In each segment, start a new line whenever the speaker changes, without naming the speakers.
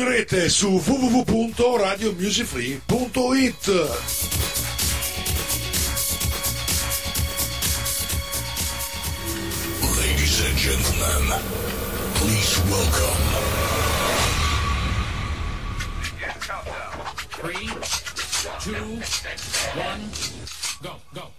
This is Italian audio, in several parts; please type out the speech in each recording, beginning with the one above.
In rete su www.radiomusicfree.it.
Ladies and gentlemen, please welcome.
Three, two, one, go, go,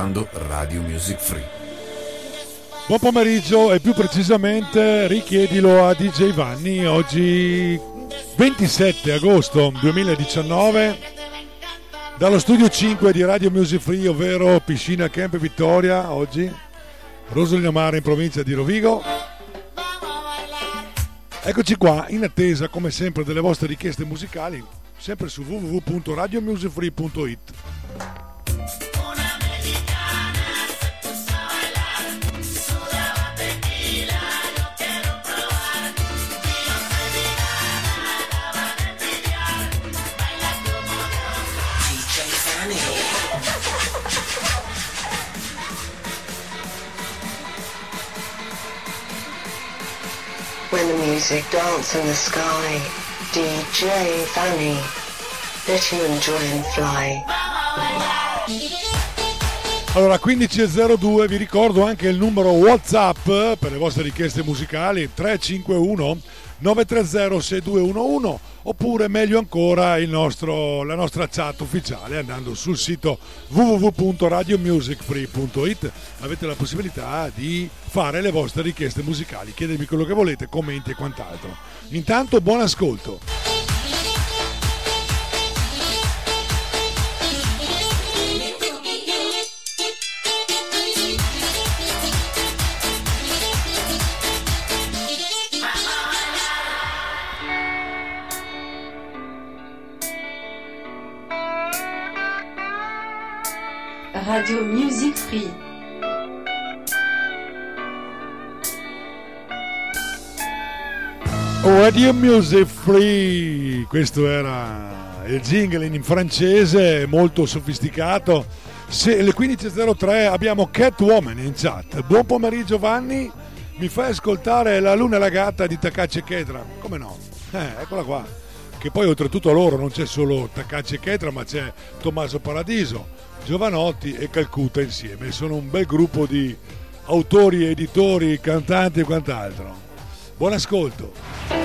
ascoltando Radio Music Free.
Buon pomeriggio e più precisamente richiedilo a DJ Vanni oggi 27 agosto 2019 dallo studio 5 di Radio Music Free ovvero Piscina Camp Vittoria oggi Rosolina Mare in provincia di Rovigo Eccoci qua in attesa come sempre delle vostre richieste musicali sempre su www.radiomusicfree.it
When the music dance in the sky, DJ Fanny, let you enjoy and fly.
Allora 15.02 vi ricordo anche il numero Whatsapp per le vostre richieste musicali 351 930 6211 oppure meglio ancora nostro, la nostra chat ufficiale andando sul sito www.radiomusicfree.it avete la possibilità di fare le vostre richieste musicali chiedermi quello che volete, commenti e quant'altro. Intanto buon ascolto
Radio Music Free.
Radio Music Free, questo era il jingle in francese molto sofisticato. Se alle 15.03 abbiamo Catwoman in chat. Buon pomeriggio Vanni, mi fai ascoltare La Luna e la Gatta di Takaci e Chetra? Come no? Eh, eccola qua. Che poi oltretutto a loro non c'è solo Takaci e Chetra, ma c'è Tommaso Paradiso, Giovanotti e Calcutta insieme. Sono un bel gruppo di autori, editori, cantanti e quant'altro. Buon ascolto.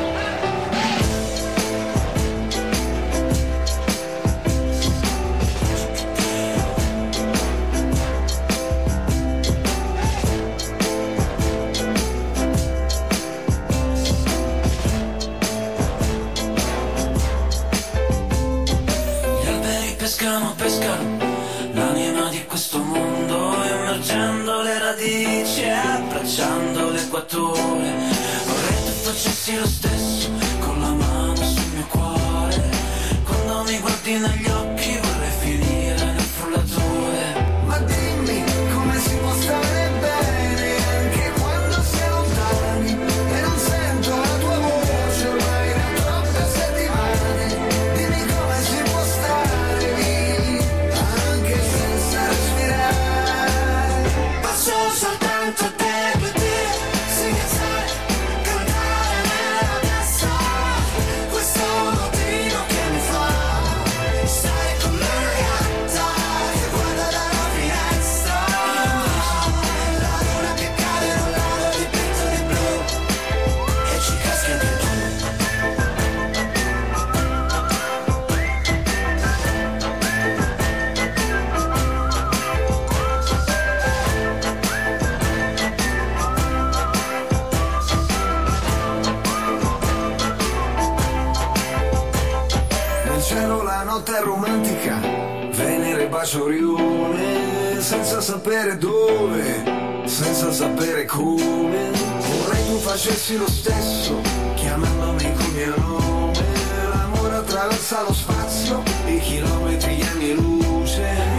sapere dove, senza sapere come. Vorrei tu facessi lo stesso, chiamandomi col mio nome. L'amore attraversa lo spazio, i chilometri e anni luce.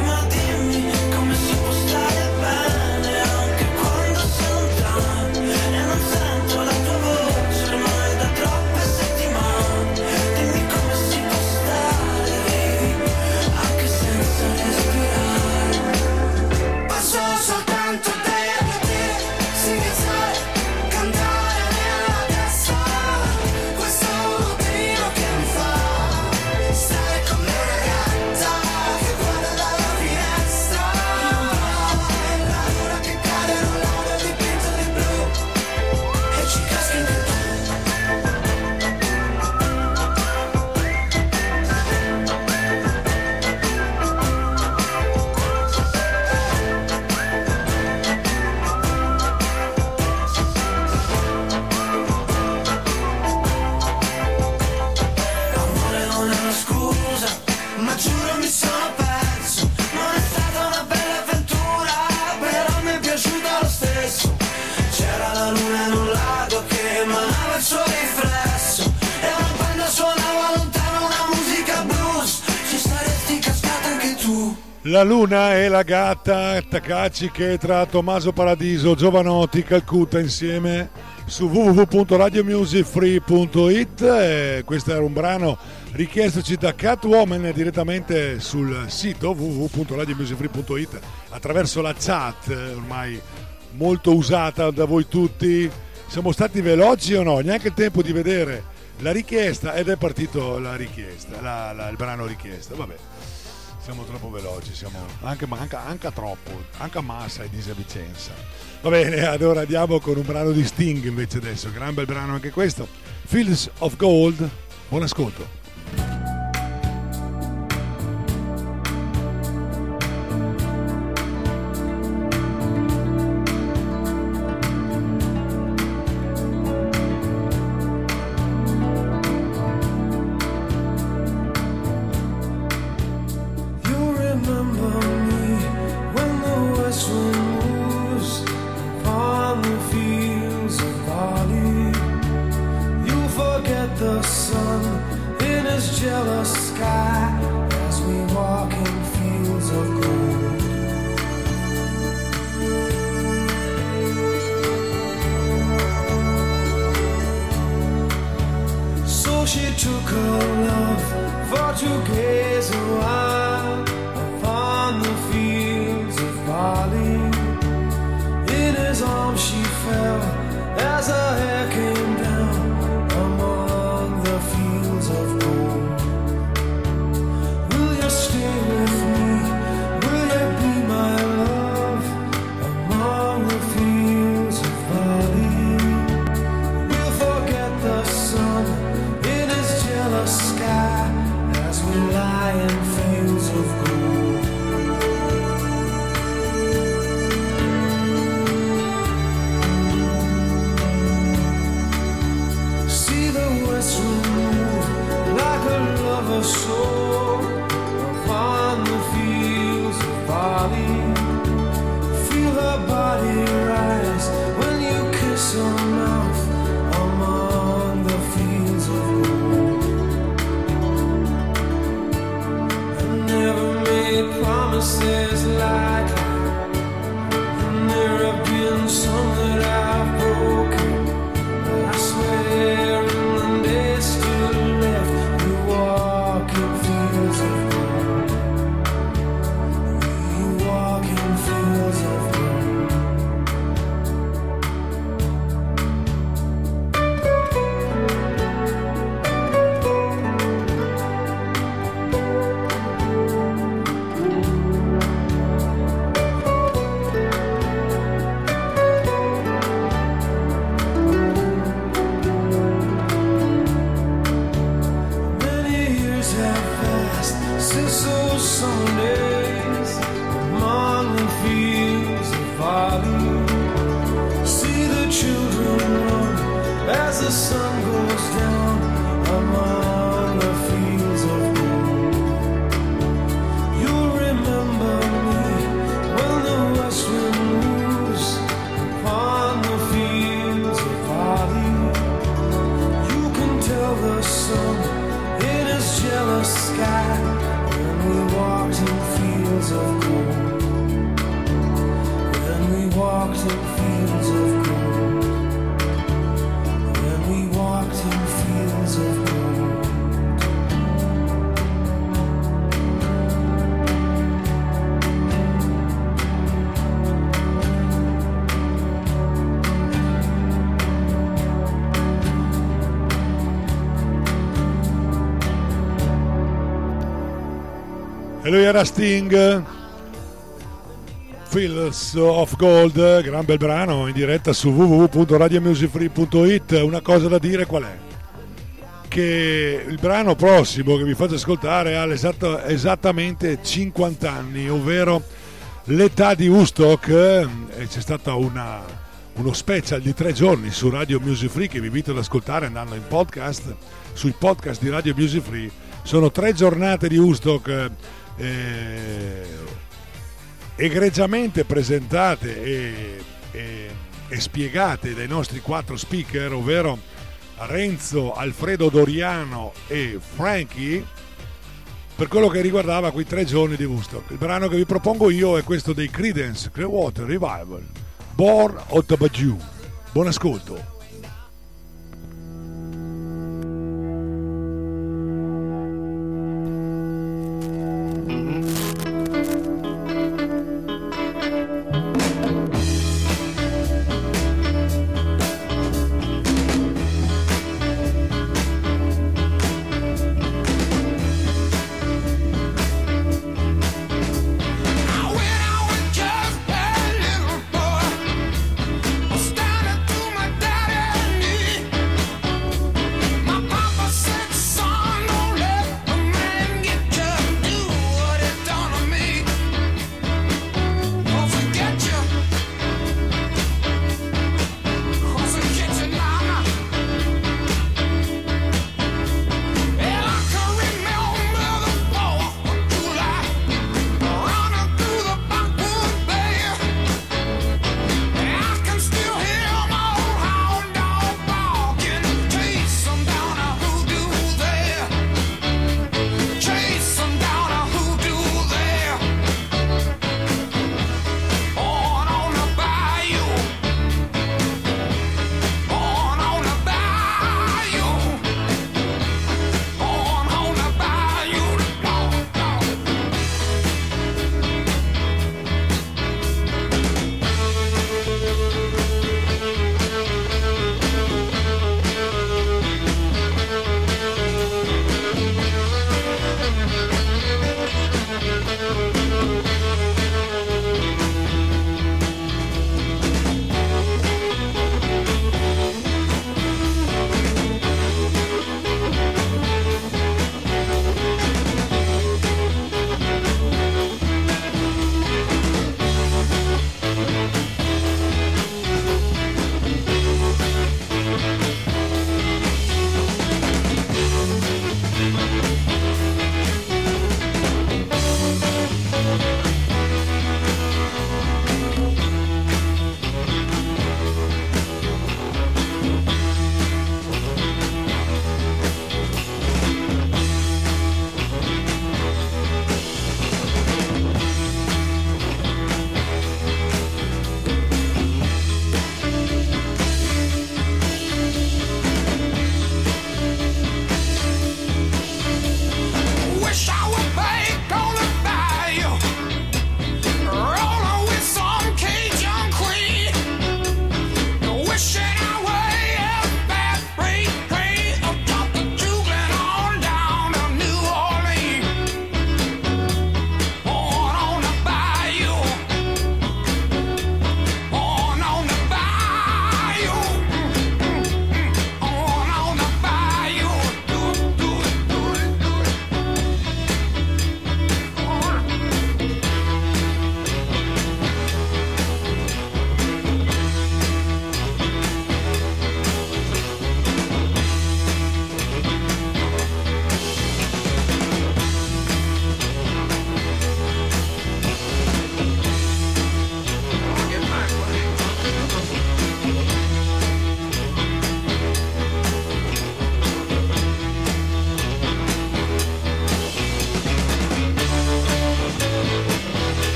La luna e la gatta Takaci che
tra Tommaso Paradiso, Giovanotti, Calcutta insieme su www.radiomusicfree.it eh, questo era un brano richiestoci da Catwoman direttamente sul sito www.radiomusicfree.it attraverso la chat eh, ormai molto usata da voi tutti siamo stati veloci o no? Neanche il tempo di vedere la richiesta ed è partito la richiesta, la, la, il brano richiesta, vabbè. Siamo troppo veloci, siamo anche, ma anche, troppo, anche a massa e disavicenza. Va bene, allora andiamo con un brano di Sting invece adesso, gran bel brano anche questo. Fields of Gold, buon ascolto. E lui era Sting. Fields of Gold, gran bel brano in diretta su www.radiomusicfree.it. Una cosa da dire qual è? Che il brano prossimo che vi faccio ascoltare ha esattamente 50 anni, ovvero l'età di Woodstock. eh, E c'è stata una, uno special di tre giorni su Radio Music Free che vi invito ad ascoltare andando in podcast, sui podcast di Radio Music Free. Sono tre giornate di Woodstock. Eh, egregiamente presentate e, e- e spiegate dai nostri quattro speaker, ovvero Renzo, Alfredo Doriano e Frankie, per quello che riguardava quei tre giorni di Woodstock. Il brano che vi propongo io è questo dei Credence Clearwater Revival, Born Bayou. Buon ascolto.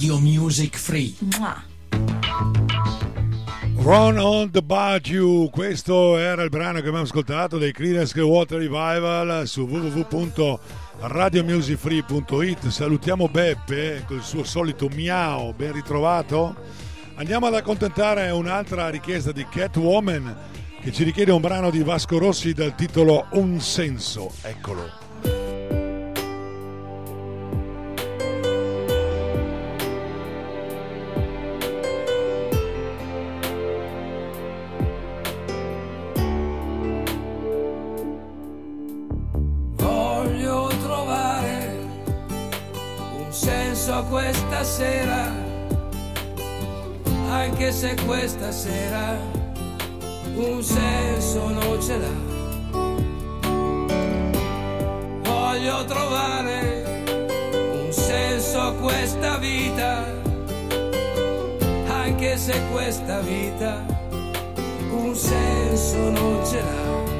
Radio Music Free.
Mua.
Run on the Bayou, questo era il brano che abbiamo ascoltato dei Creedence Clearwater Revival su www.radiomusicfree.it. Salutiamo Beppe col suo solito miau, ben ritrovato. Andiamo ad accontentare un'altra richiesta di Catwoman che ci richiede un brano di Vasco Rossi dal titolo Un senso, eccolo.
Non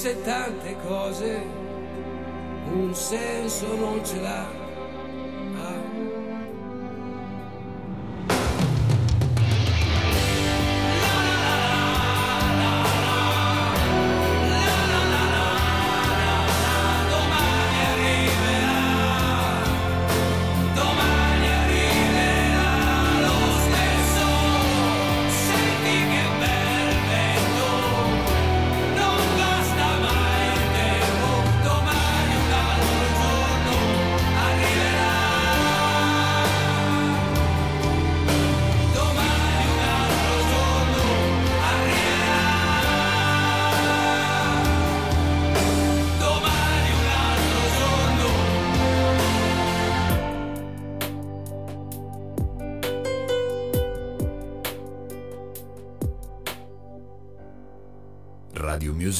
anche se tante cose un senso non ce l'ha.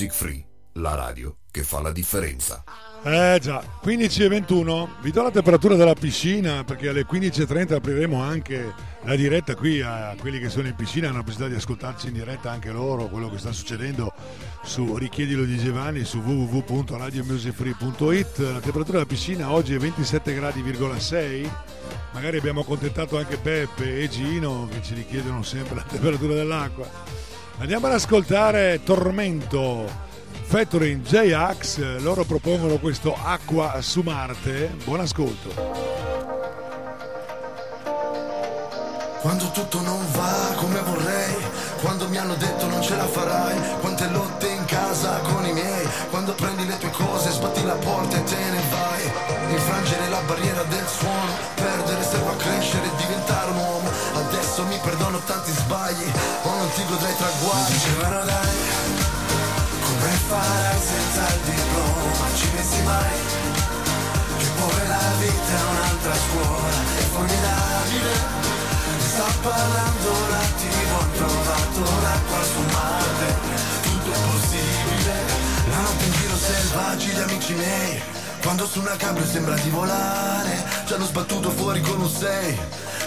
Music Free, la radio che fa la differenza.
Eh già, 15 e 21, vi do la temperatura della piscina perché alle 15.30 apriremo anche la diretta qui a quelli che sono in piscina, hanno la possibilità di ascoltarci in diretta anche loro, quello che sta succedendo su Richiedilo di Giovanni su www.radiomusicfree.it. La temperatura della piscina oggi è 27 gradi,6, magari abbiamo accontentato anche Peppe e Gino che ci richiedono sempre la temperatura dell'acqua. Andiamo ad ascoltare Tormento featuring J-Ax, loro propongono questo Acqua su Marte. Buon ascolto.
Quando tutto non va come vorrei, quando mi hanno detto non ce la farai, quante lotte in casa con i miei, quando prendi le tue cose, sbatti la porta e te ne vai, infrangere la barriera del suono, perdere serve a crescere e diventare un uomo, adesso mi perdono tanti sbagli, o non ti godrei traguardi, dicevano dai, come farai senza il diploma, ci pensi mai? Che poi la vita è un'altra scuola, è formidabile. Sta parlando la TV, ho trovato l'acqua su Marte, tutto è possibile. La notte in giro selvaggi gli amici miei, quando su una cabrio sembra di volare, ci hanno sbattuto fuori con un 6.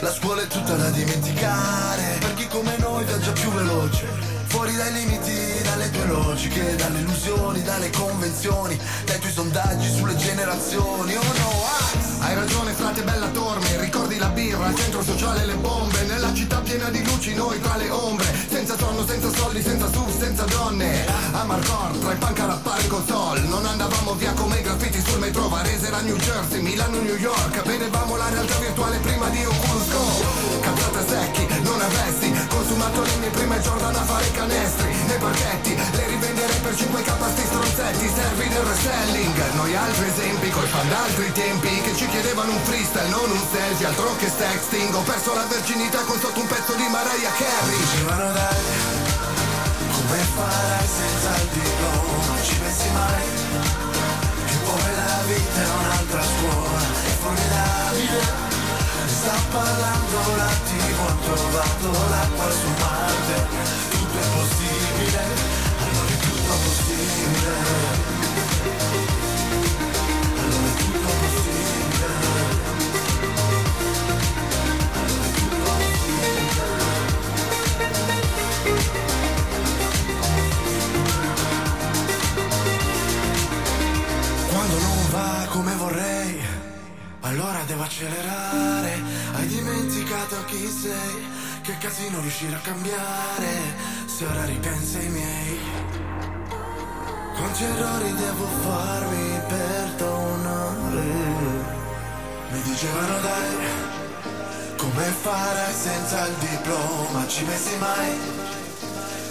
La scuola è tutta da dimenticare, per chi come noi viaggia più veloce. Fuori dai limiti, dalle tue logiche, dalle illusioni, dalle convenzioni, dai tuoi sondaggi sulle generazioni. Oh no, ah! hai ragione, frate bella torme, ricordi la birra, il centro sociale, le bombe, nella città piena di luci, noi tra le ombre, senza sonno, senza soldi, senza SUV, senza donne. A Marcor, tra i punk a rappare col sol, non andavamo via come i graffiti sul metro, Varese era New Jersey, Milano, New York, vedevamo la realtà virtuale prima di Oculus Go. Cazzate secchi, non avesti, consumato le mie prime Jordan a fare canestri, nei parchetti, le rivenderei per 5k sti stronzetti, servi del reselling. Noi altri esempi, coi fan d'altri tempi, che ci chiedevano un freestyle, non un selfie, altro che sexting. Ho perso la verginità con sotto un pezzo di Mariah Carey. Dicevano dai, come farai senza il diploma, ci pensi mai? Che poi la vita è un'altra scuola, è formidabile. Sta parlando la TV, ho trovato l'acqua su Marte, tutto è possibile, allora è tutto possibile. Allora devo accelerare. Hai dimenticato chi sei? Che casino riuscire a cambiare se ora ripensi ai miei. Quanti errori devo farmi perdonare? Mi dicevano dai, come farai senza il diploma? Ci pensi mai?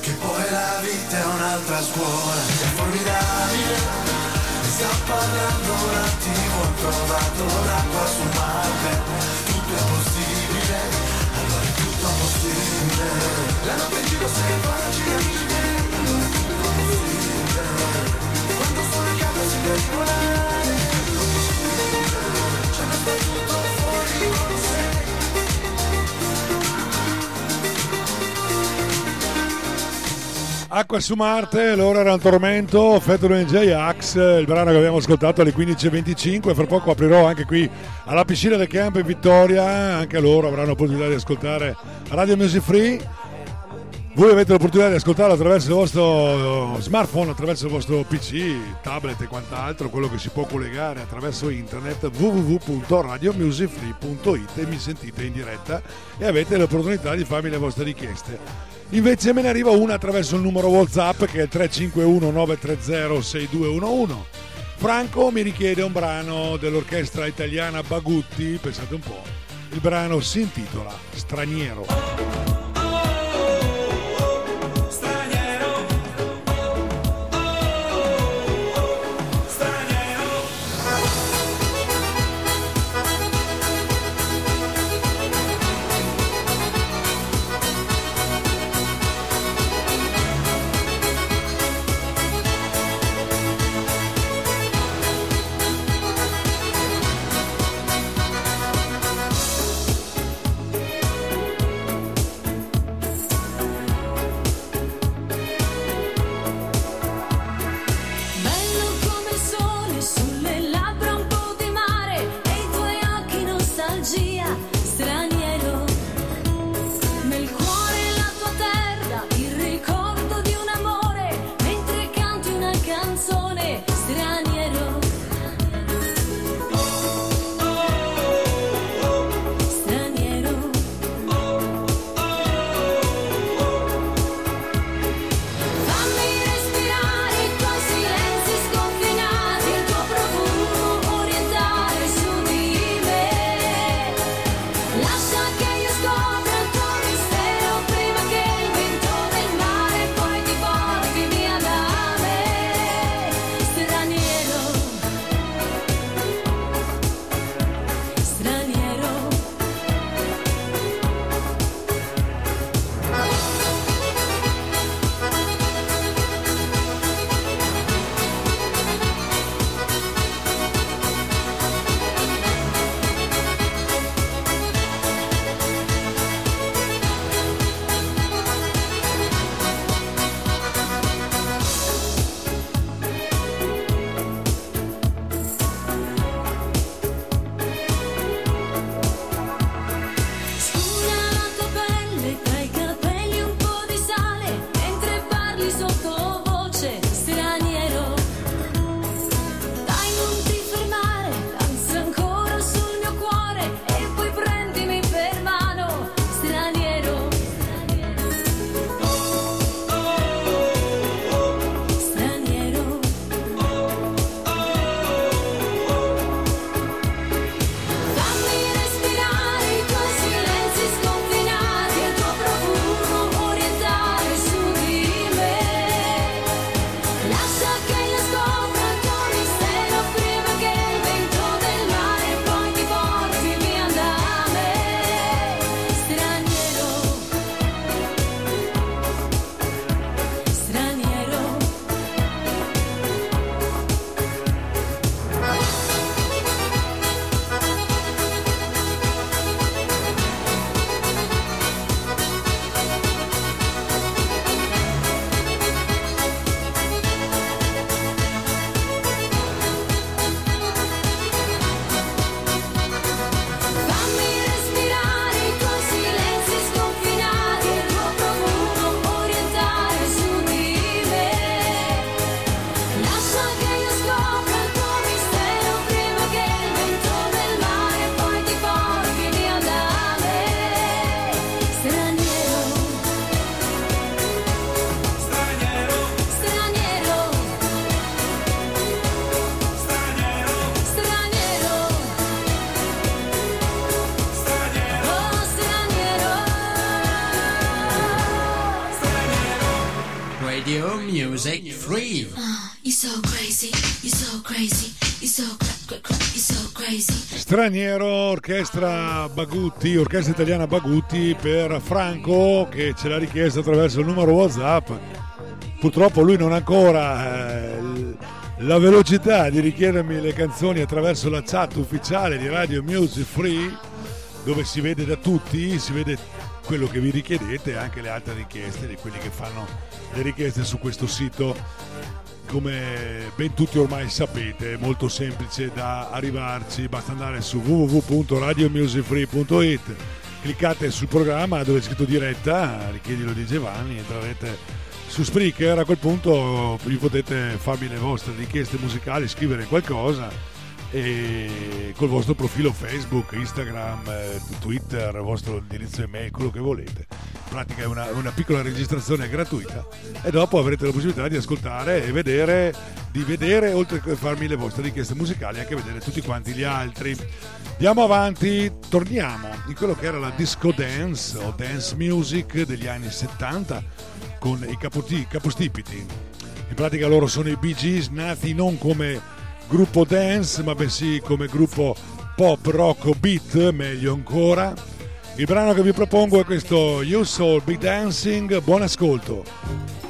Che poi la vita è un'altra scuola, è formidabile. Sta parlando la TV, ho trovato l'acqua su Marte, tutto è possibile, allora è tutto possibile. La notte in giro sei facile, amici miei, allora è tutto possibile. Quando sono in casa si deve volare,
Acqua su Marte, l'ora era un tormento, Fettolo NJ Axe, il brano che abbiamo ascoltato alle 15.25, fra poco aprirò anche qui alla piscina del campo in Vittoria, anche loro avranno l'opportunità di ascoltare Radio Music Free. Voi avete l'opportunità di ascoltarlo attraverso il vostro smartphone, attraverso il vostro PC, tablet e quant'altro, quello che si può collegare attraverso internet www.radiomusicfree.it e mi sentite in diretta e avete l'opportunità di farmi le vostre richieste. Invece me ne arriva una attraverso il numero WhatsApp che è il 351 930 6211. Franco mi richiede un brano dell'orchestra italiana Bagutti, pensate un po'. Il brano si intitola Straniero.
Straniero,
orchestra Bagutti, orchestra italiana Bagutti per Franco che ce l'ha richiesto attraverso il numero WhatsApp. Purtroppo lui non ha ancora eh, la velocità di richiedermi le canzoni attraverso la chat ufficiale di Radio Music Free, dove si vede da tutti, si vede quello che vi richiedete e anche le altre richieste di quelli che fanno le richieste su questo sito come ben tutti ormai sapete, è molto semplice da arrivarci, basta andare su www.radiomusicfree.it, cliccate sul programma dove è scritto diretta, richiedilo di Giovanni, entrerete su Spreaker, a quel punto vi potete farmi le vostre richieste musicali, scrivere qualcosa e col vostro profilo Facebook, Instagram, eh, Twitter, il vostro indirizzo email, quello che volete. In pratica è una, una piccola registrazione gratuita e dopo avrete la possibilità di ascoltare e vedere, di vedere, oltre che farmi le vostre richieste musicali, anche vedere tutti quanti gli altri. Andiamo avanti, torniamo in quello che era la disco dance o dance music degli anni 70 con i capostipiti. In pratica loro sono i Gees nati non come gruppo dance, ma bensì come gruppo pop, rock beat, meglio ancora. Il brano che vi propongo è questo You Soul Be Dancing, buon ascolto.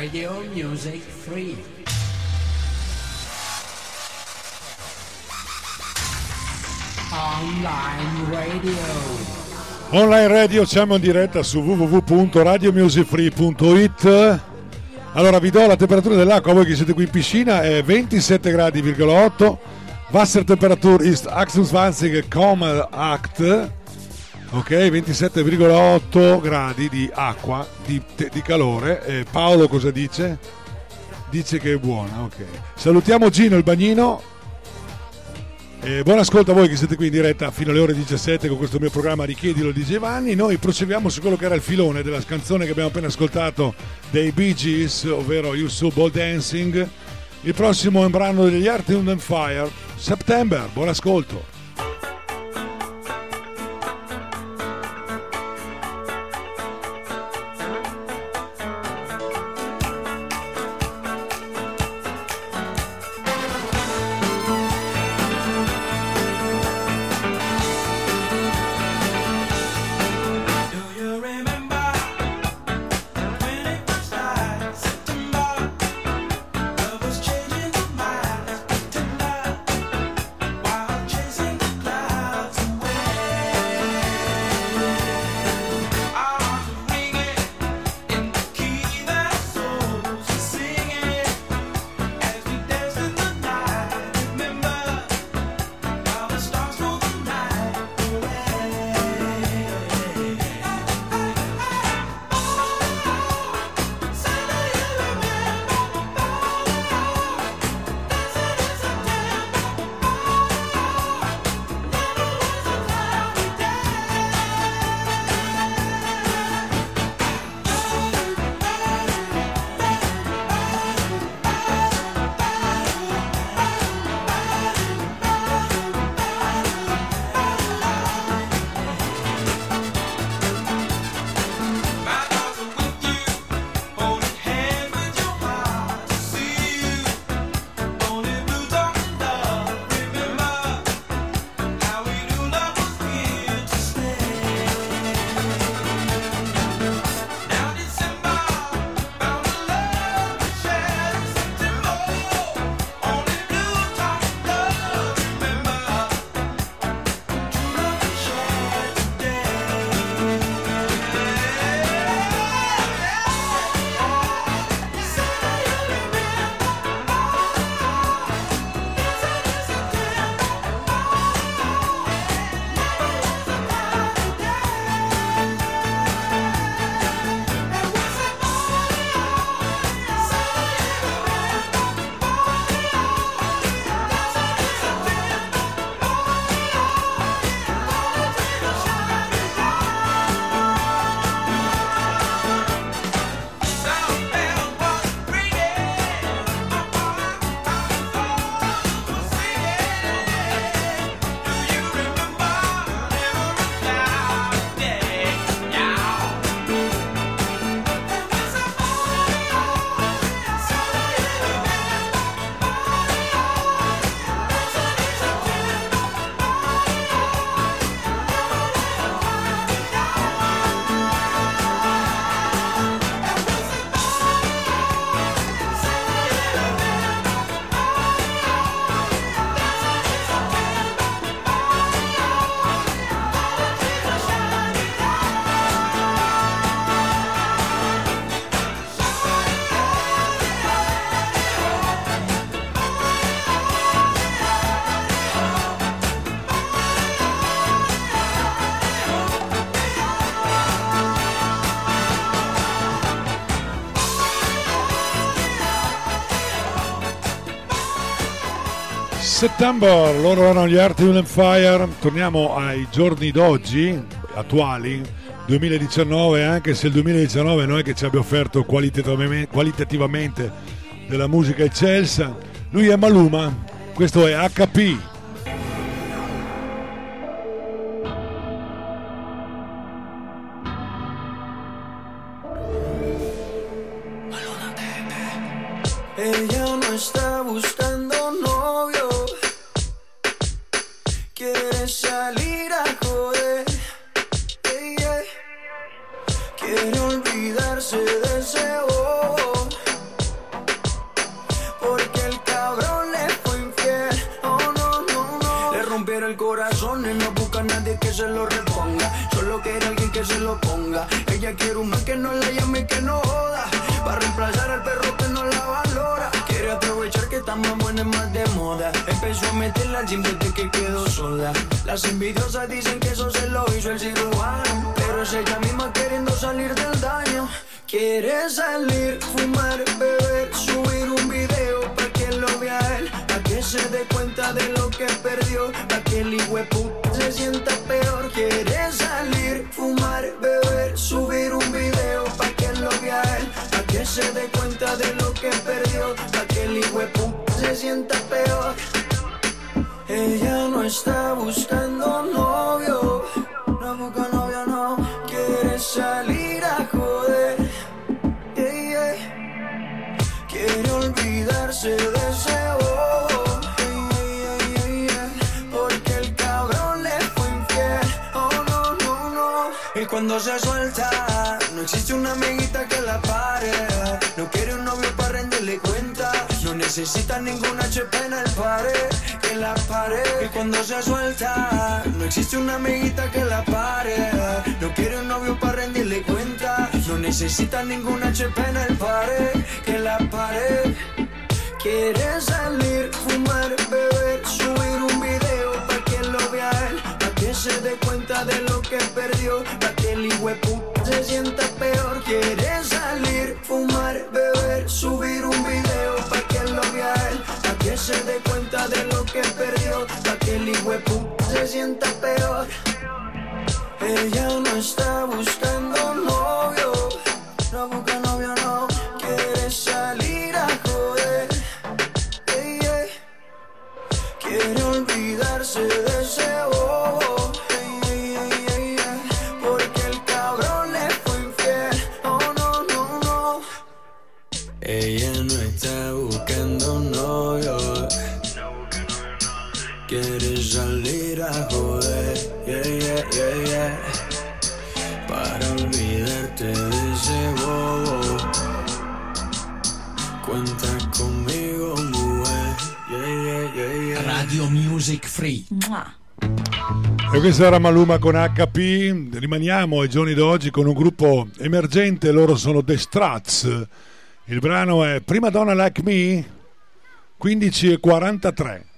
Radio Music Free. Online Radio.
Online radio, siamo in diretta su www.radiomusicfree.it. Allora vi do la temperatura dell'acqua, voi che siete qui in piscina è 27 gradi,8. Wassertemperatur ist 28,8. Ok, 27,8 gradi di acqua, di, di calore. E Paolo cosa dice? Dice che è buona, ok. Salutiamo Gino il bagnino. E buon ascolto a voi che siete qui in diretta fino alle ore 17 con questo mio programma Richiedilo di Giovanni. Noi proseguiamo su quello che era il filone della canzone che abbiamo appena ascoltato dei Bee Gees, ovvero You So Ball Dancing. Il prossimo è un brano degli Art and Fire, September. Buon ascolto.
September,
loro erano gli Art and Fire. Torniamo ai giorni d'oggi, attuali, 2019, anche se il 2019 non è che ci abbia offerto qualitativamente, della musica eccelsa. Lui è Maluma, questo è HP.
Ella no está
desde que quedó sola. Las envidiosas dicen que eso se lo hizo el cirujano. Pero es ella misma queriendo salir del daño. Quiere salir, fumar, beber, subir un video para que lo vea él, para que se dé cuenta de lo que perdió, para que el puta se sienta peor. Quiere salir, fumar, beber, subir un video para que lo vea él, para que se dé cuenta de lo que perdió, para que el puta se sienta peor. Ella no está buscando novio, no busca novio, no quiere salir a joder. Yeah. Quiere olvidarse de ese bobo. Porque el cabrón le fue infiel. Oh no, no, no. Y cuando se suelta, no existe una amiguita que la pare. Necesita ningún HP en el pared, que la pare. Y cuando se suelta, no existe una amiguita que la pare. No quiere un novio para rendirle cuenta. No necesita ningún HP en el pared, que la pare. Quiere salir, fumar, beber, subir un video para que lo vea él, para que se dé cuenta de lo que perdió, para que el puta se sienta peor. Quiere salir, fumar, beber, subir un video para se dé cuenta de lo que perdió, para que el puta se sienta peor. Ella no está buscando novio, no busca novio, no quiere salir a joder. Yeah. Quiere olvidarse de ese bobo. Yeah. Porque el cabrón le fue infiel. Oh no, no, no. Olvidarte de ese bobo. Cuenta conmigo, mujer. Yeah, yeah, yeah, yeah.
Radio Music Free.
E questa era Maluma con HP. Rimaniamo ai giorni d'oggi con un gruppo emergente, loro sono The Struts. Il brano è Prima Donna Like Me 15 e 43.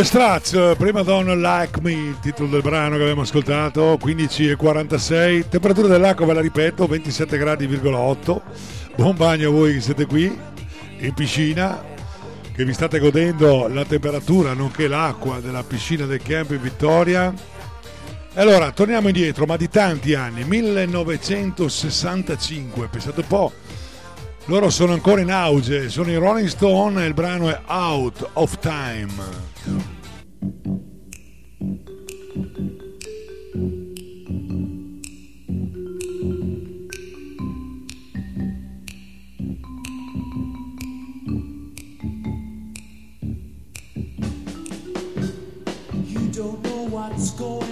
The Strats, eh, prima donna Like Me, il titolo del brano che abbiamo ascoltato, 15 e 46, temperatura dell'acqua ve la ripeto, 27 gradi,8, buon bagno a voi che siete qui in piscina, che vi state godendo la temperatura nonché l'acqua della piscina del camp in Vittoria. E allora, torniamo indietro, ma di tanti anni, 1965, pensate un po', loro sono ancora in auge, sono i Rolling Stone e il brano è Out of Time.
what's going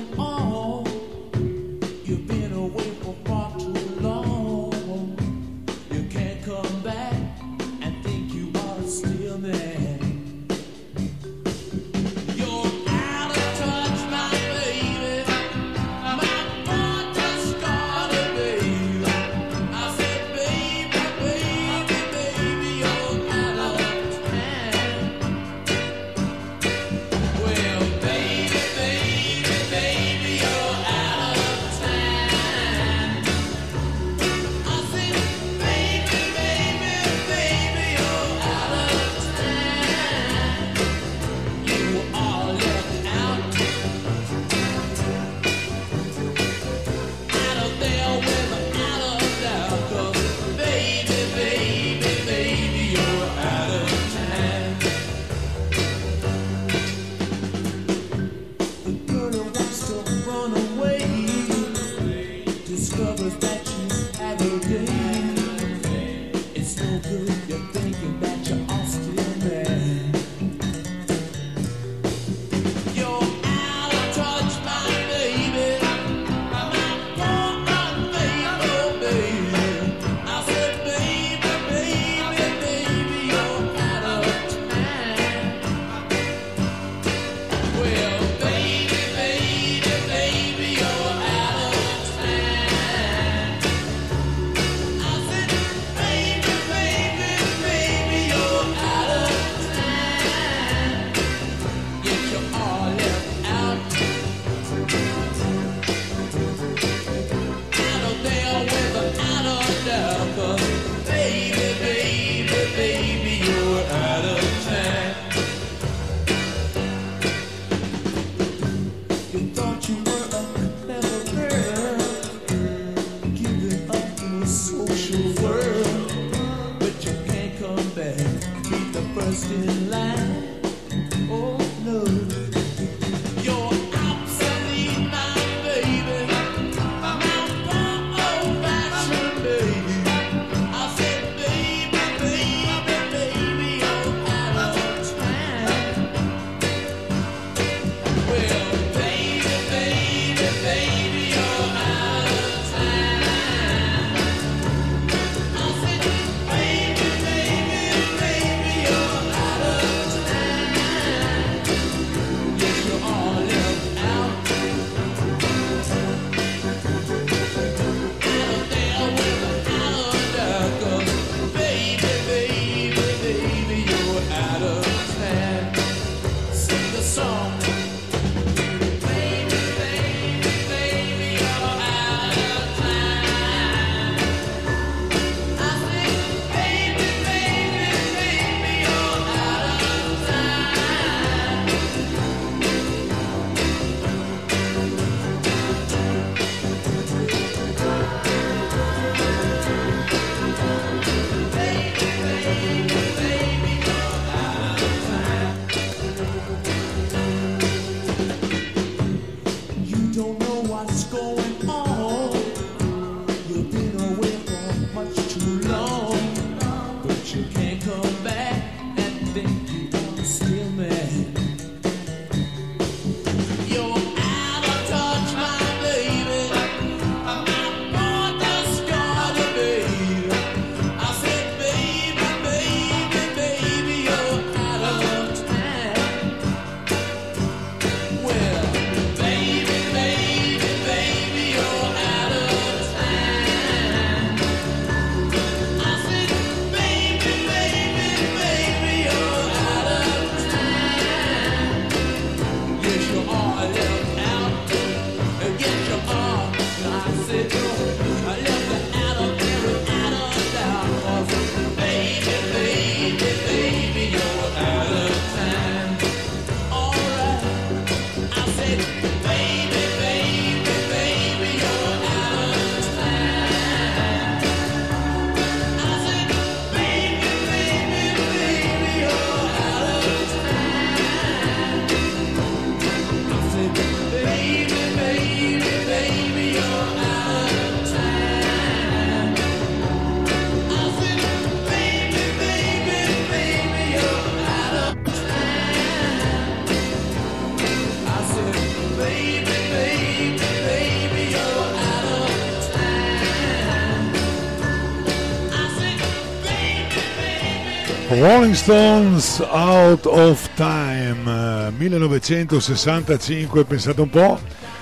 Rolling Stones Out of Time eh, 1965, pensate un po',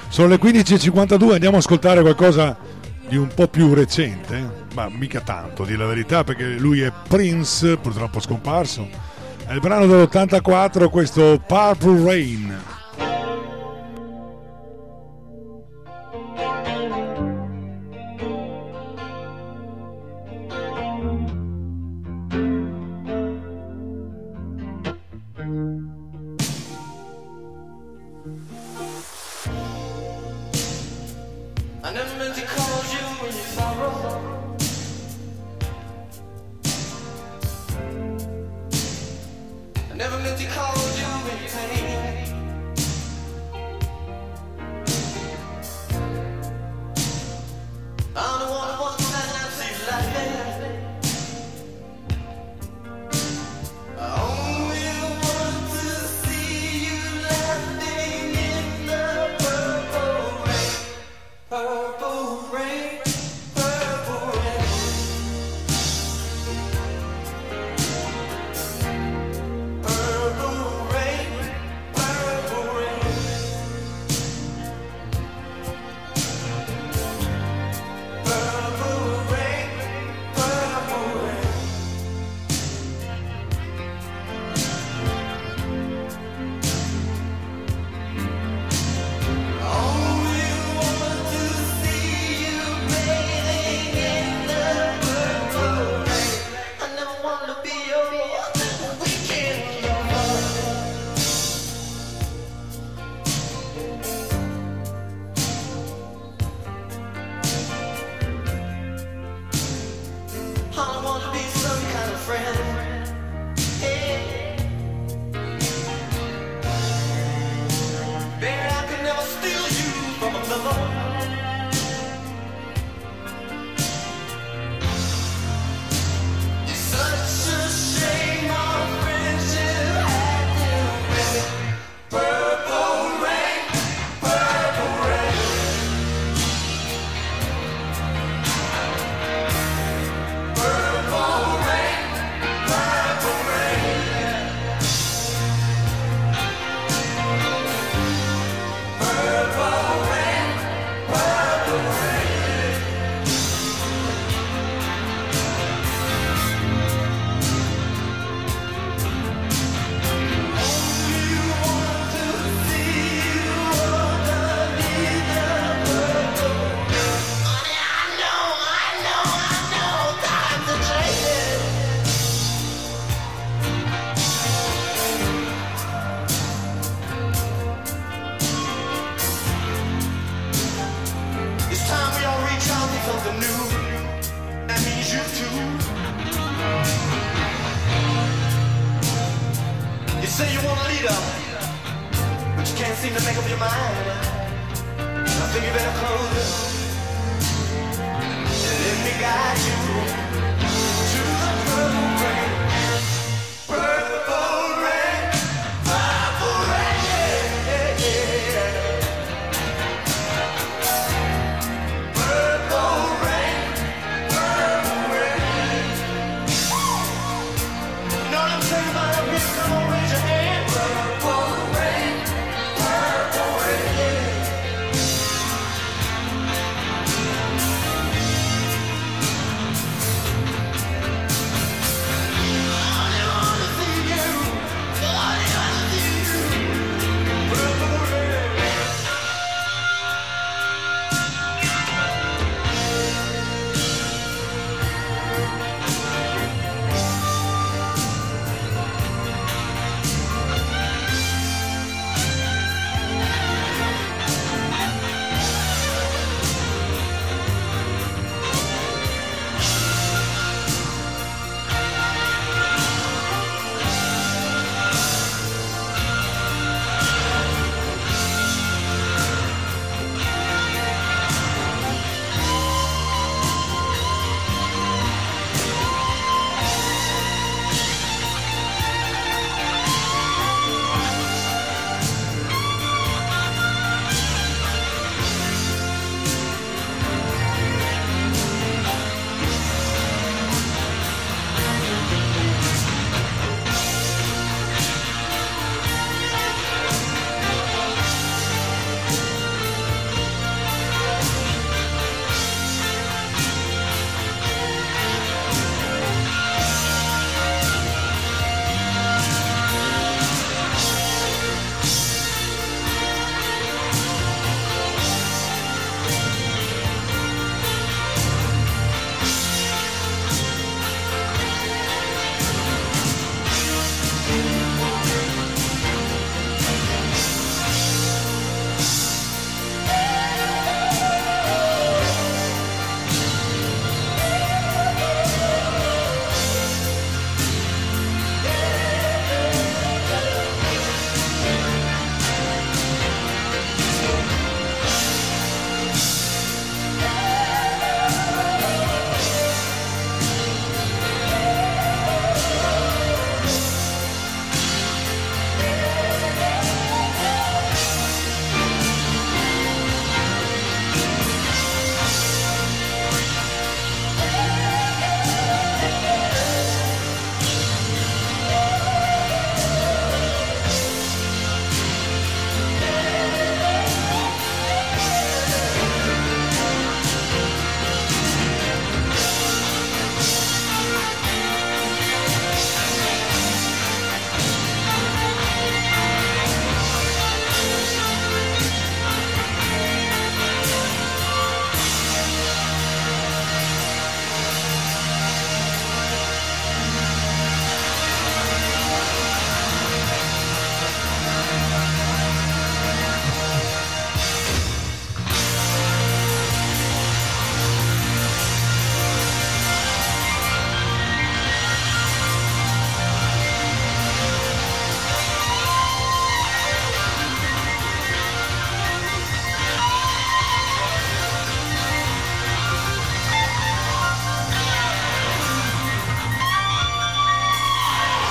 sono le 15.52, andiamo a ascoltare qualcosa di un po' più recente, eh. ma mica tanto, di la verità, perché lui è Prince, purtroppo scomparso. È il brano dell'84, questo Purple Rain.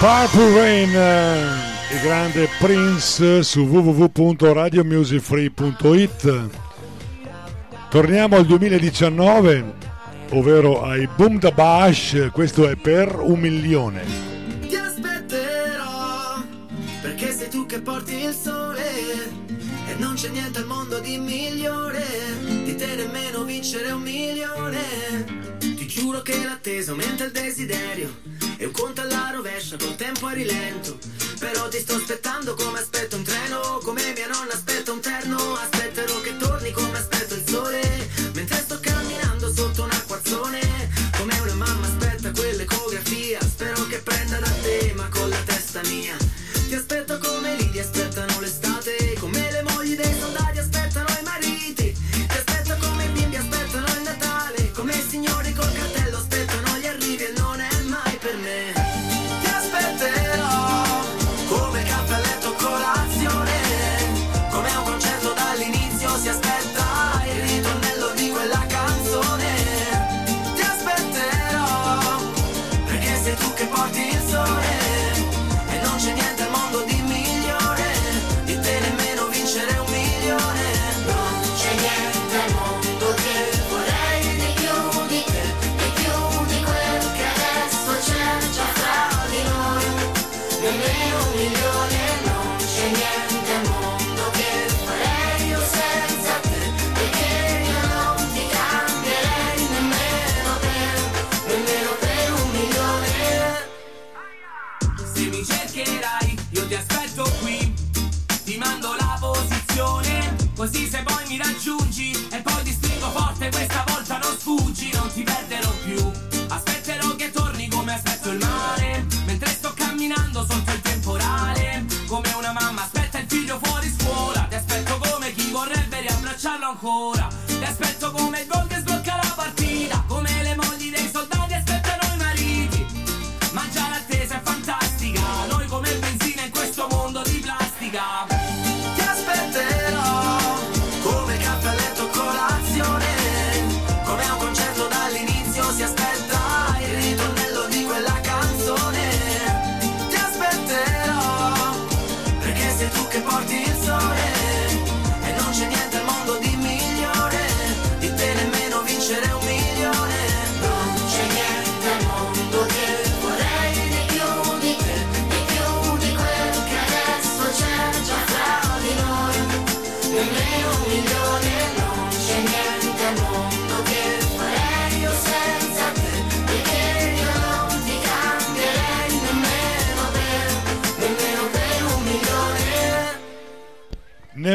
Purple Rain,
eh, il grande Prince su www.radiomusicfree.it. Torniamo al 2019, ovvero ai Boom da Bash, questo è per un milione.
Ti aspetterò, perché sei tu che porti il sole e non c'è niente al mondo di migliore, di te nemmeno vincere un milione. Ti giuro che l'attesa aumenta il desiderio e un conto alla rovescia col tempo a rilento. Però ti sto aspettando come aspetto un treno Come mia nonna aspetta un terno. Aspetterò che torni come aspetto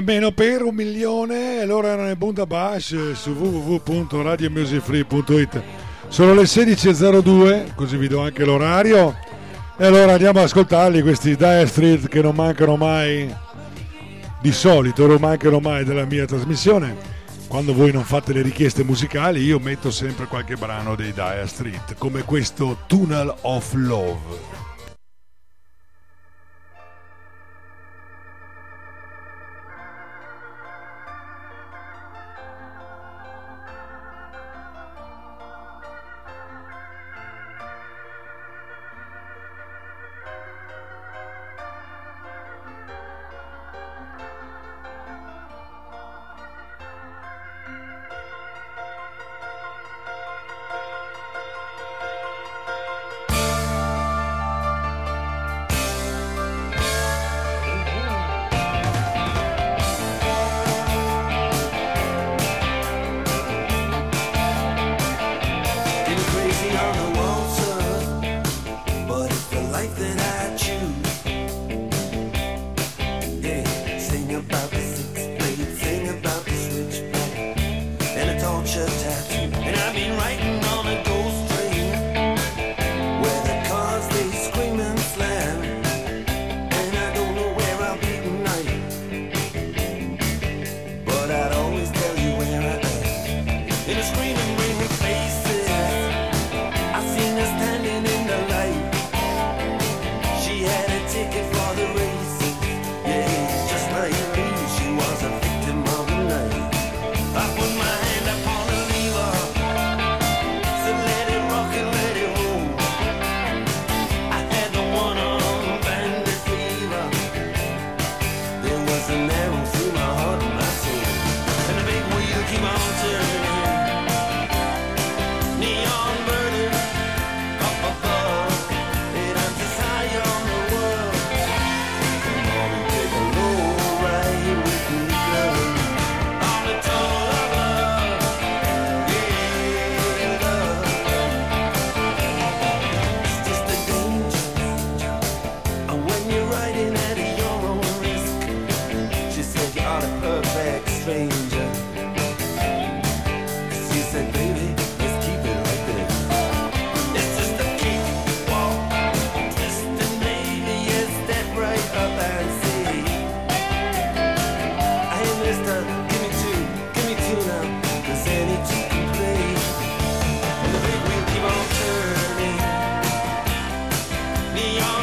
Nemmeno per un milione,
loro erano in Bunda Bash su www.radiomusicfree.it. Sono le 16.02, così vi do anche l'orario. E allora andiamo ad ascoltarli questi Dire Street che non mancano mai, di solito non mancano mai della mia trasmissione. Quando voi non fate le richieste musicali io metto sempre qualche brano dei Dire Street, come questo Tunnel of Love.
neon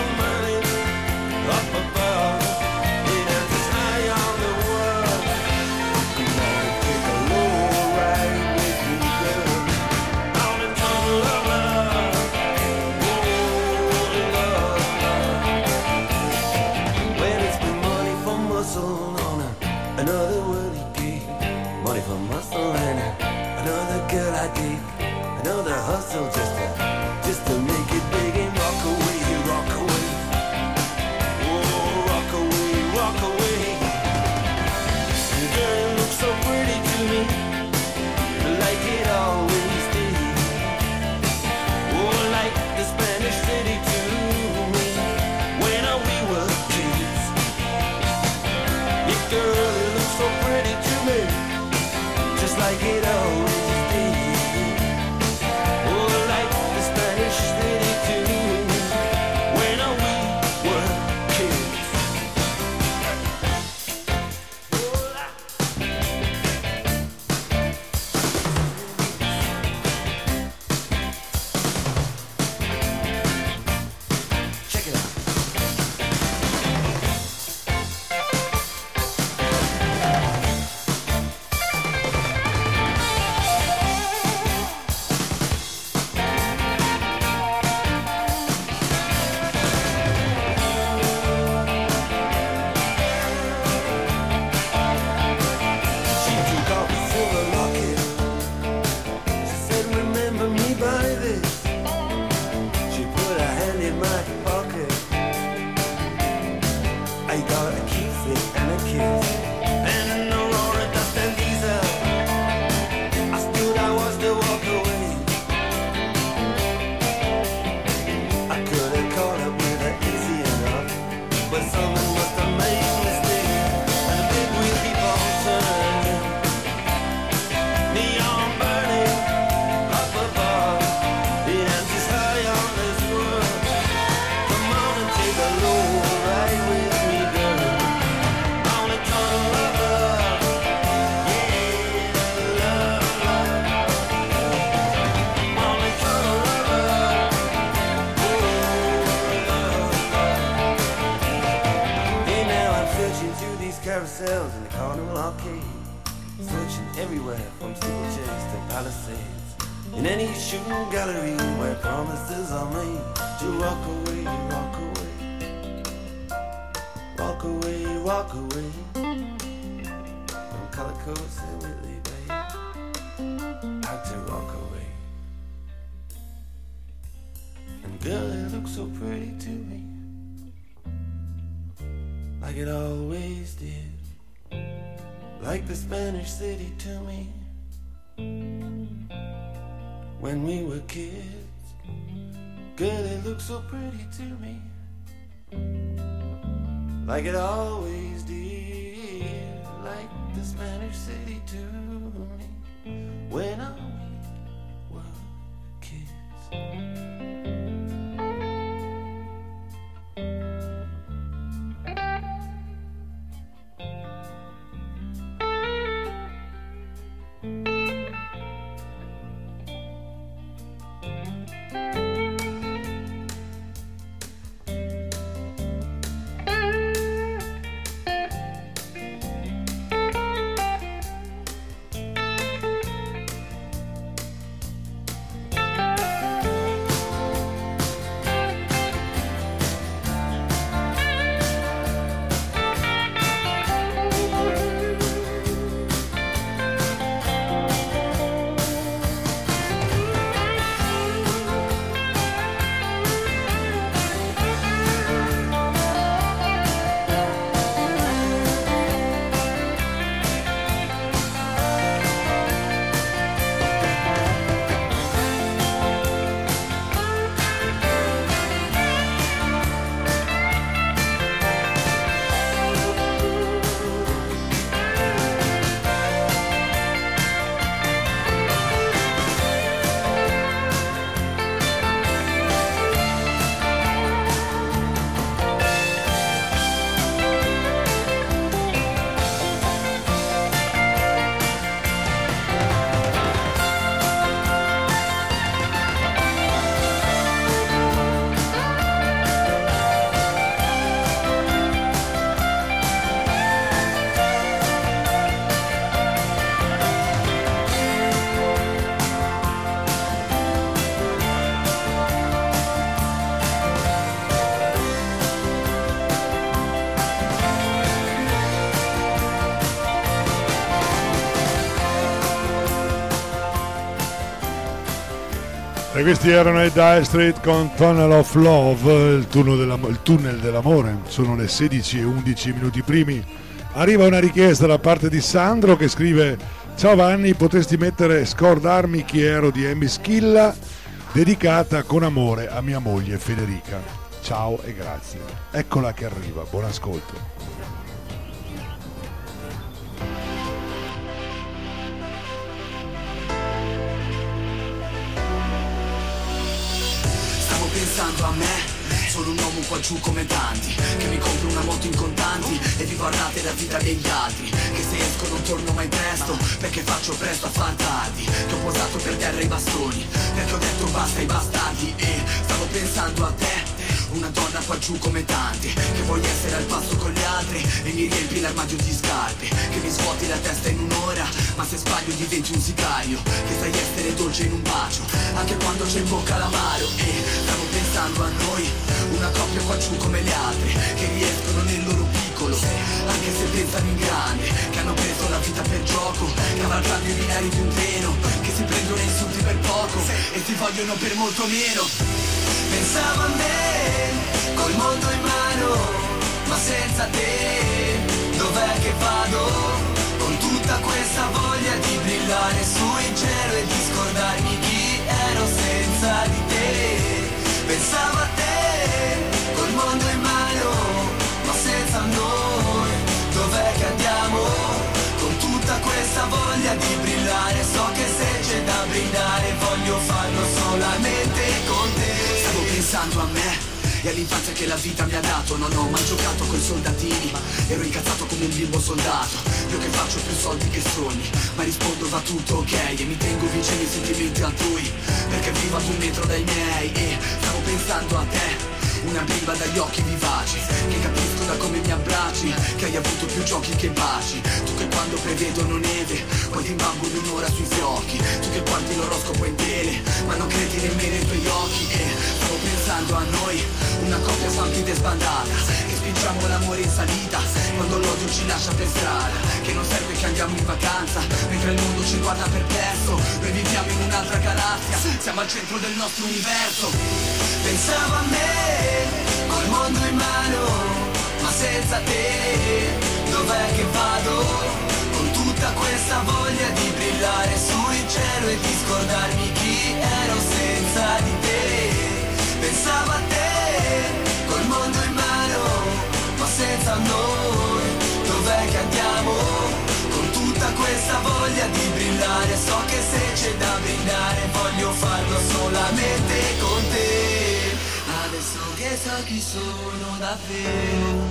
So pretty to me. Like it always
questi erano i Dire Street con Tunnel of Love, il, tunnel dell'am- il tunnel dell'amore. Sono le 16 e 11 minuti primi. Arriva una richiesta da parte di Sandro che scrive: Ciao Vanni, potresti mettere Scordarmi chi ero di Amy Schilla, dedicata con amore a mia moglie Federica. Ciao e grazie. Eccola che arriva, buon ascolto.
Qua giù come tanti Che mi compro una moto in contanti E vivo a rate la vita degli altri. Che se esco non torno mai presto Perché faccio presto a far tardi. Che ho posato per terra i bastoni Perché ho detto basta ai bastardi. E stavo pensando a te una donna qua giù come tante Che voglio essere al passo con gli altri E mi riempi l'armadio di scarpe. Che mi svuoti la testa in un'ora Ma se sbaglio diventi un sicario. Che sai essere dolce in un bacio Anche quando c'è in bocca l'amaro. E stavo pensando a noi Una coppia qua giù come le altre Che riescono nel loro piccolo Anche se pensano in grande Che hanno preso la vita per gioco Cavalcando i binari di un treno Che si prendono insulti per poco E si vogliono per molto meno Pensavo a me, col mondo in mano, ma senza te dov'è che vado? Con tutta questa voglia di brillare su in cielo e di scordarmi chi ero senza di te. Pensavo a te, mondo in mano, ma senza noi. Dov'è che andiamo? Con tutta questa voglia di brillare, so che se c'è da brindare voglio farlo solamente con te.
Stavo pensando a me e all'infanzia che la vita mi ha dato Non ho mai giocato coi soldatini Ero incazzato come un bimbo soldato Io che faccio più soldi che sogni Ma rispondo va tutto ok E mi tengo vicino ai sentimenti altrui Perché vivo ad un metro dai miei E stavo pensando a te una bimba dagli occhi vivaci Che capisco da come mi abbracci Che hai avuto più giochi che baci. Tu che quando prevedono neve Poi ti imbamboli un'ora sui fiocchi. Tu che guardi l'oroscopo in tele Ma non credi nemmeno ai tuoi occhi E stavo pensando a noi Una coppia svampita e sbandata Che spingiamo l'amore in salita Quando l'odio ci lascia per strada Che non serve che andiamo in vacanza Mentre il mondo ci guarda perplesso Noi viviamo in un'altra galassia Siamo al centro del nostro universo
Pensavo a me, col mondo in mano, ma senza te, dov'è che vado? Con tutta questa voglia di brillare su in cielo e di scordarmi chi ero senza di te. Pensavo a te, col mondo in mano, ma senza noi, dov'è che andiamo? Con tutta questa voglia di brillare, so che se c'è da brindare voglio farlo solamente con te.
Adesso che so chi sono davvero,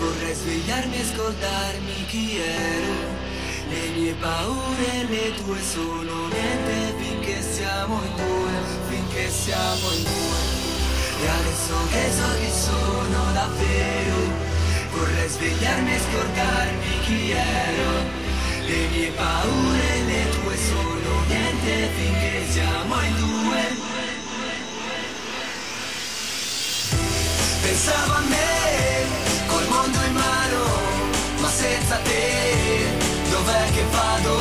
vorrei svegliarmi e scordarmi chi ero. Le mie paure, le tue sono niente finché siamo in due, finché siamo in due. E adesso che so chi sono davvero, vorrei svegliarmi e scordarmi chi ero. Le mie paure, le tue sono niente finché siamo in due.
Pensavo a me, col mondo in mano, ma senza te, dov'è che vado?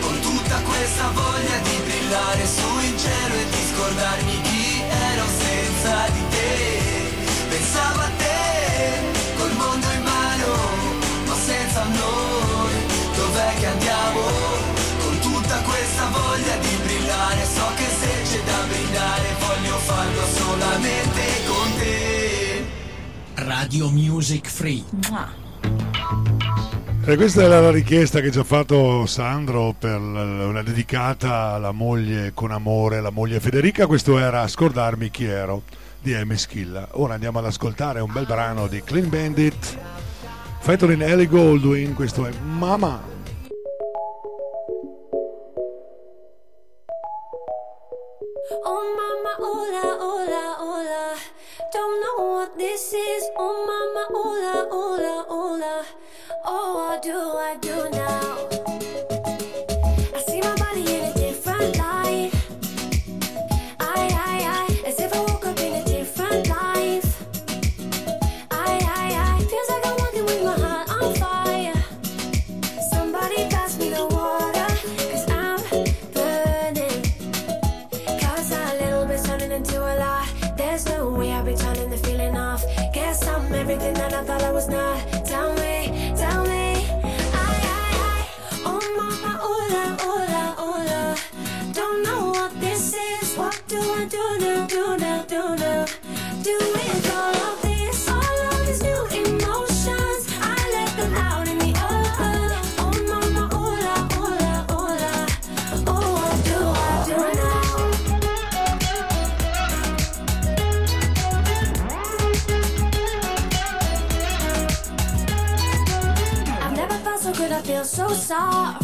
Con tutta questa voglia di brillare su in cielo e di scordarmi chi voglia di brillare, so che se c'è da brindare voglio farlo solamente con te.
Radio Music Free.
E questa era la richiesta che ci ha fatto Sandro per una dedicata alla moglie con amore, la moglie Federica. Questo era Scordarmi chi ero di M. Schilla. Ora andiamo ad ascoltare un bel brano di Clean Bandit, featuring Ellie Goldwyn. Questo è Mama.
Oh mama, hola, hola, hola. Don't know what this is. Oh mama, hola, hola, hola. Oh, what do I do now? Feel so soft.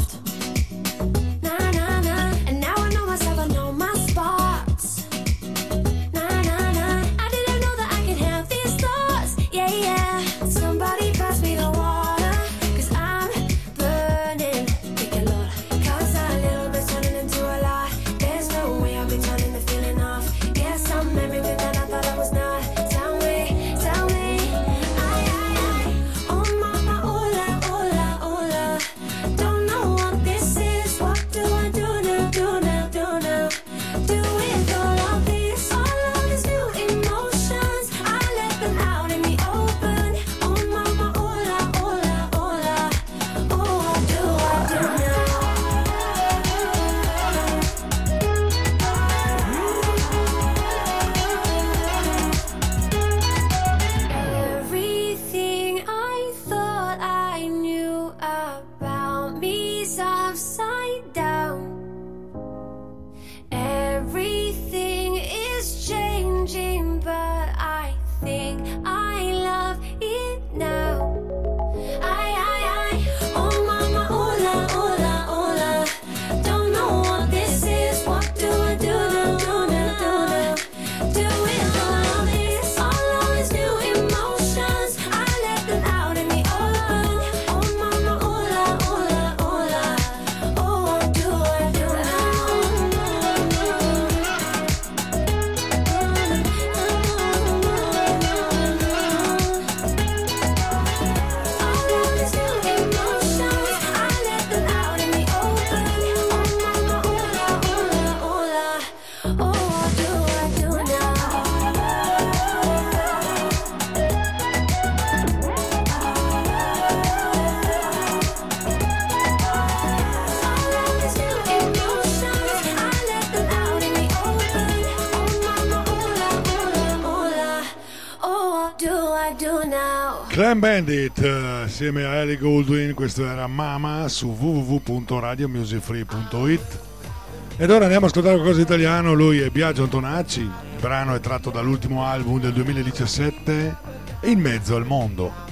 Bandit eh, assieme a Ellie Goldwyn, questo era Mama su www.radiomusicfree.it ed ora andiamo a ascoltare qualcosa di italiano, lui è Biagio Antonacci, il brano è tratto dall'ultimo album del 2017, In mezzo al mondo.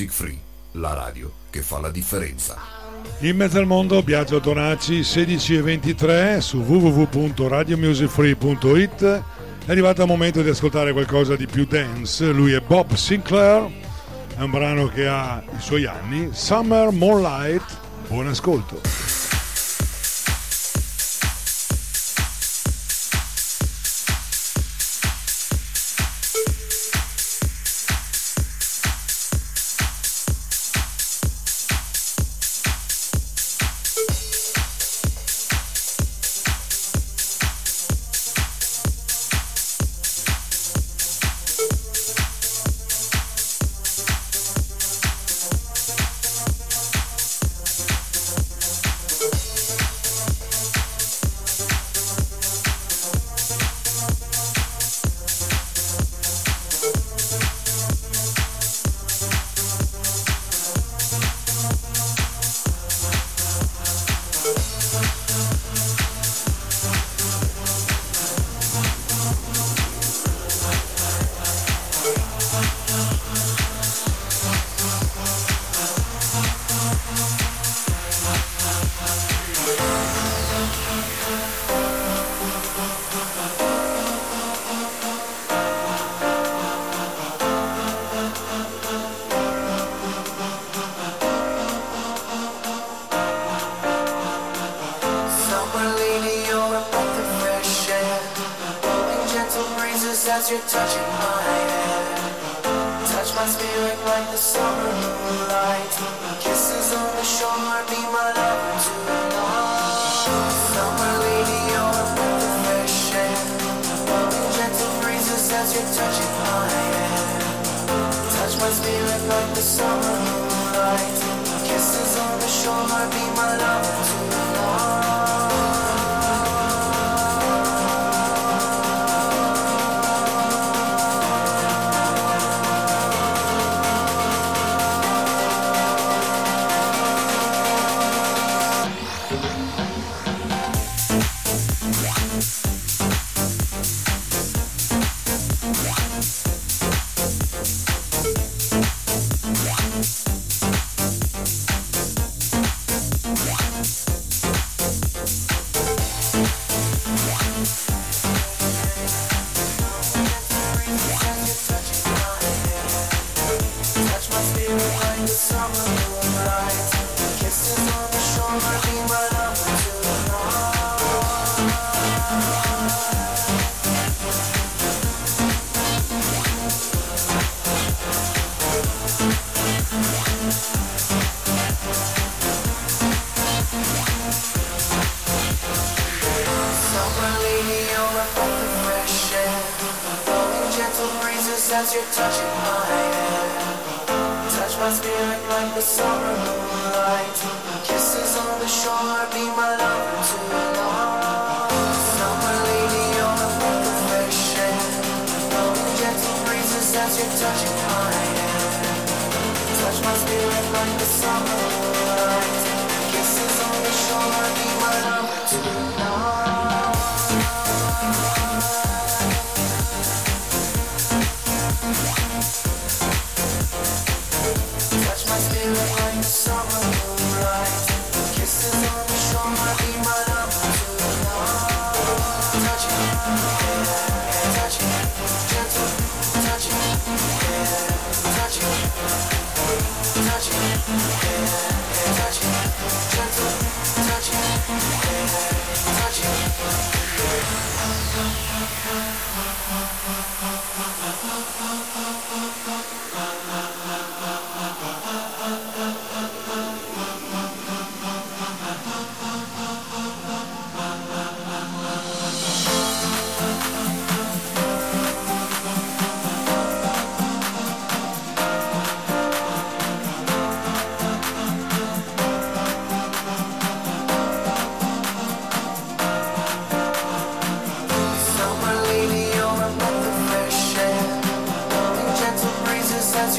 Music Free, la radio che fa la differenza.
In mezzo al mondo Biagio Donaci 16 e 23 su www.radiomusicfree.it è arrivato il momento di ascoltare qualcosa di più dance. Lui è Bob Sinclair, è un brano che ha i suoi anni. Summer Moonlight, buon ascolto.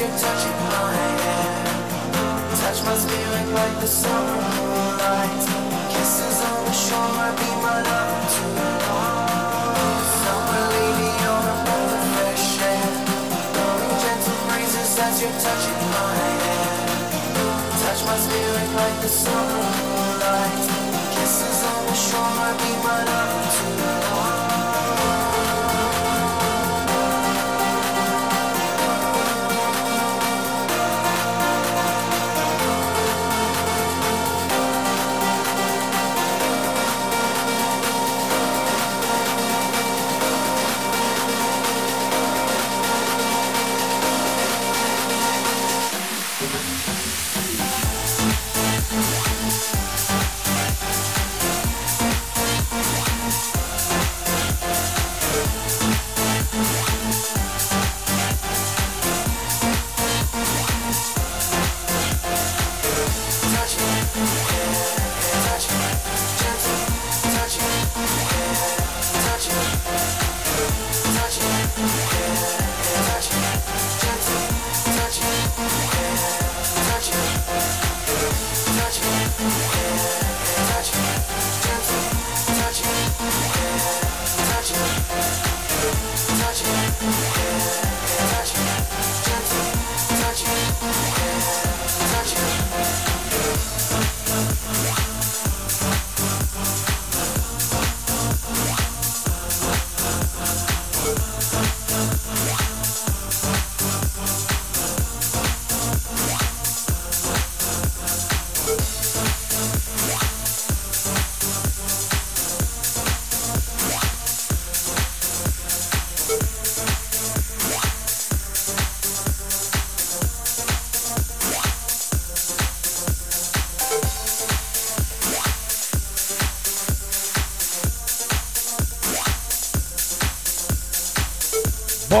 you're touching my hand. Touch my spirit like the summer moonlight. Kisses on the shore, be my love to Somewhere leaning on a breath of fresh air. Blowing gentle breezes as you're touching my hand. Touch my spirit like the summer moonlight. Kisses on the shore, be my love to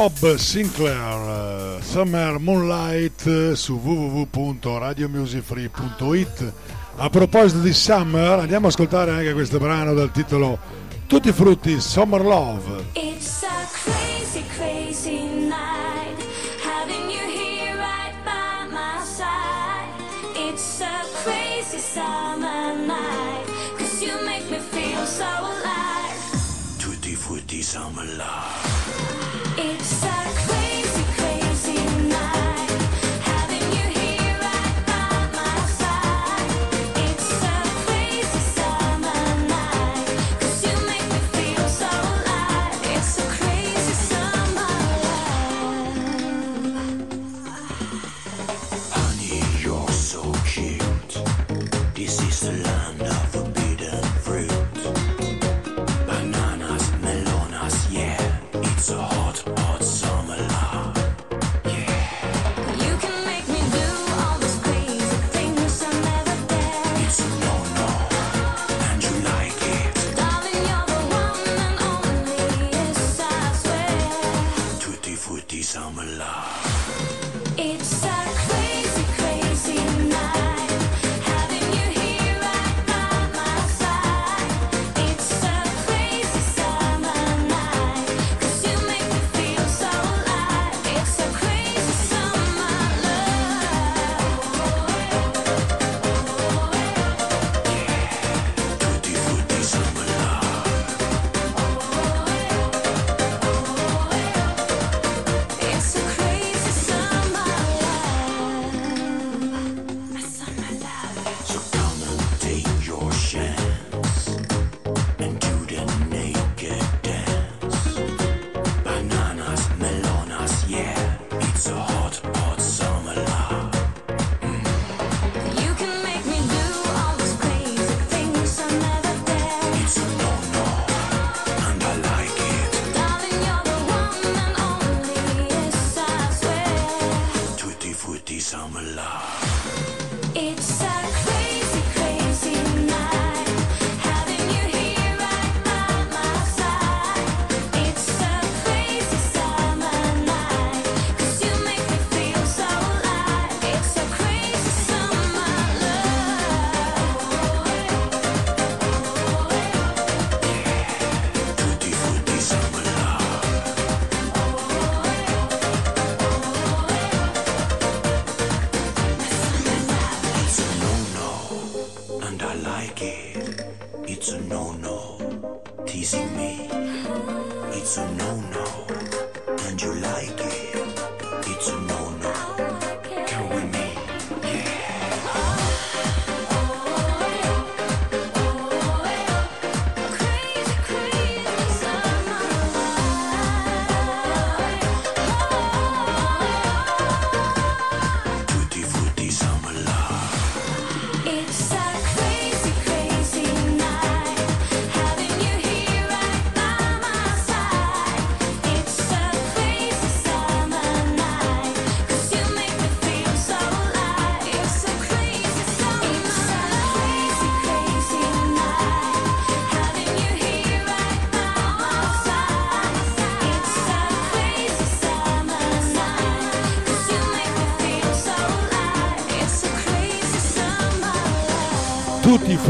Bob Sinclair, eh, Summer Moonlight eh, su www.radiomusicfree.it. A proposito di Summer, andiamo a ascoltare anche questo brano dal titolo
Tutti i frutti Summer Love.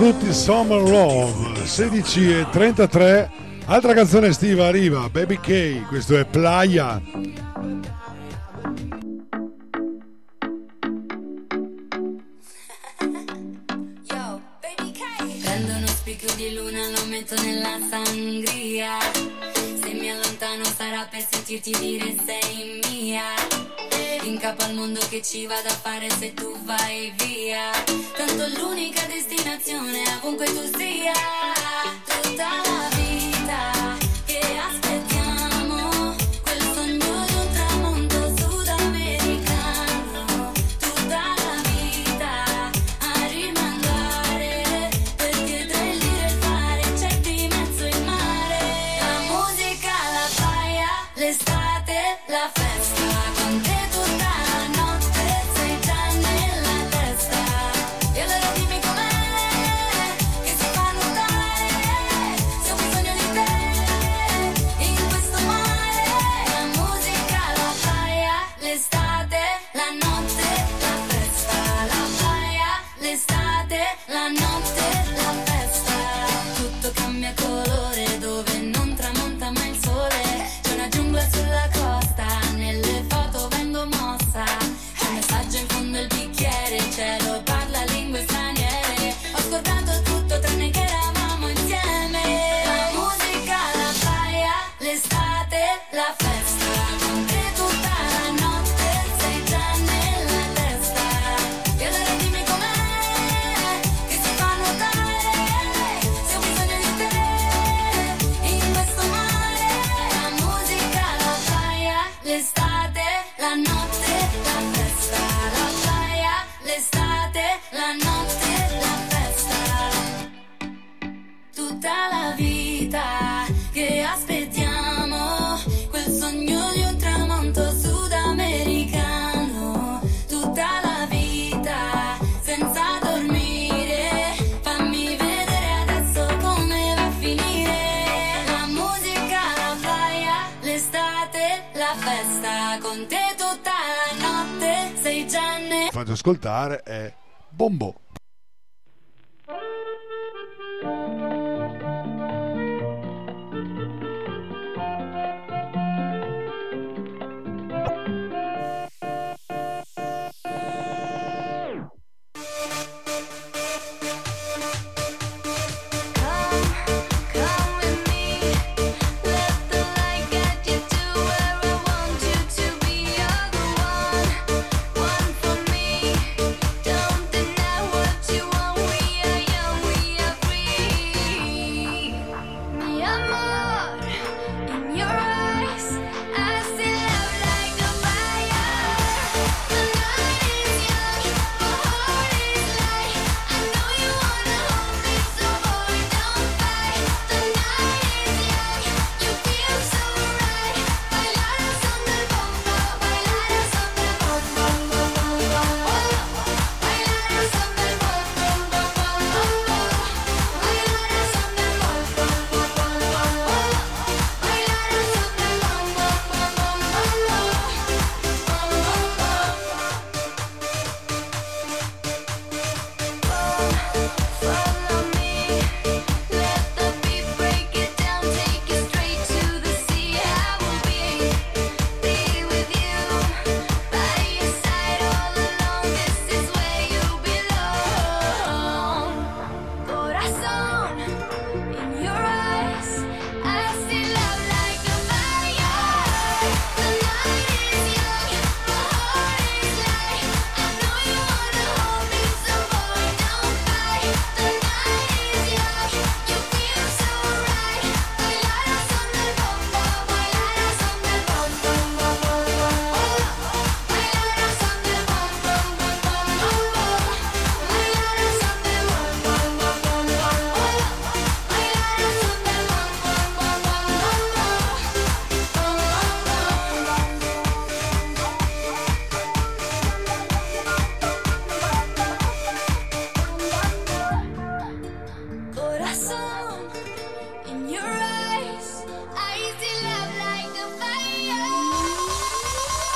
Frutti Summer Love 16 e 33 altra canzone estiva arriva Baby K questo è Playa.
Che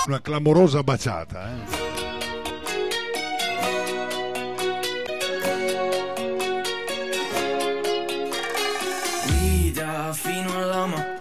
Una clamorosa baciata, eh.
Guida fino alla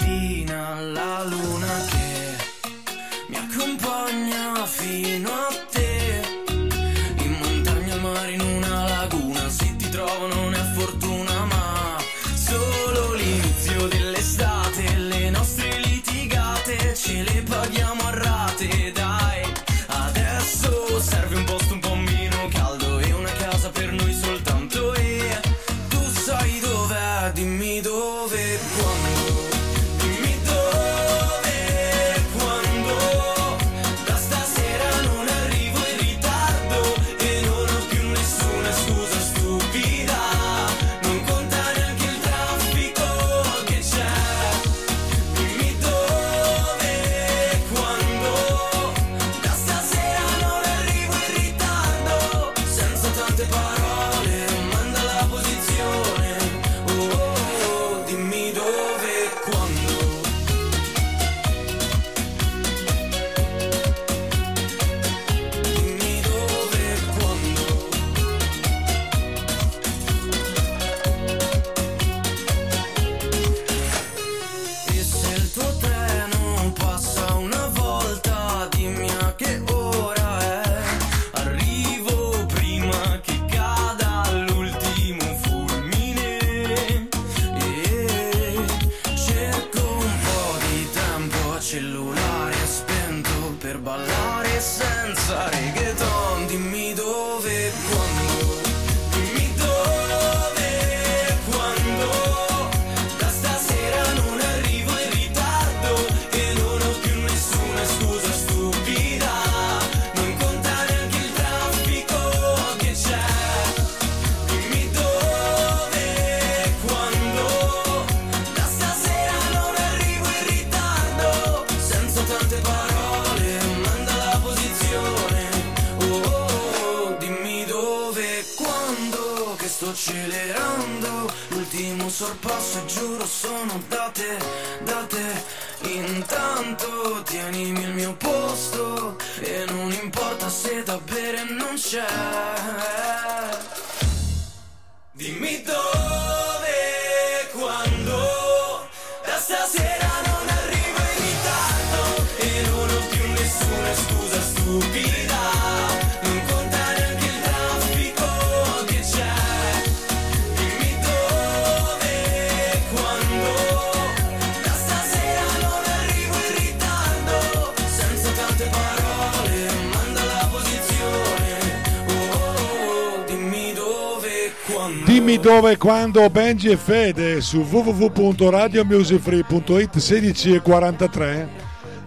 dove quando
Benji e Fede su www.radiomusicfree.it 16 e 43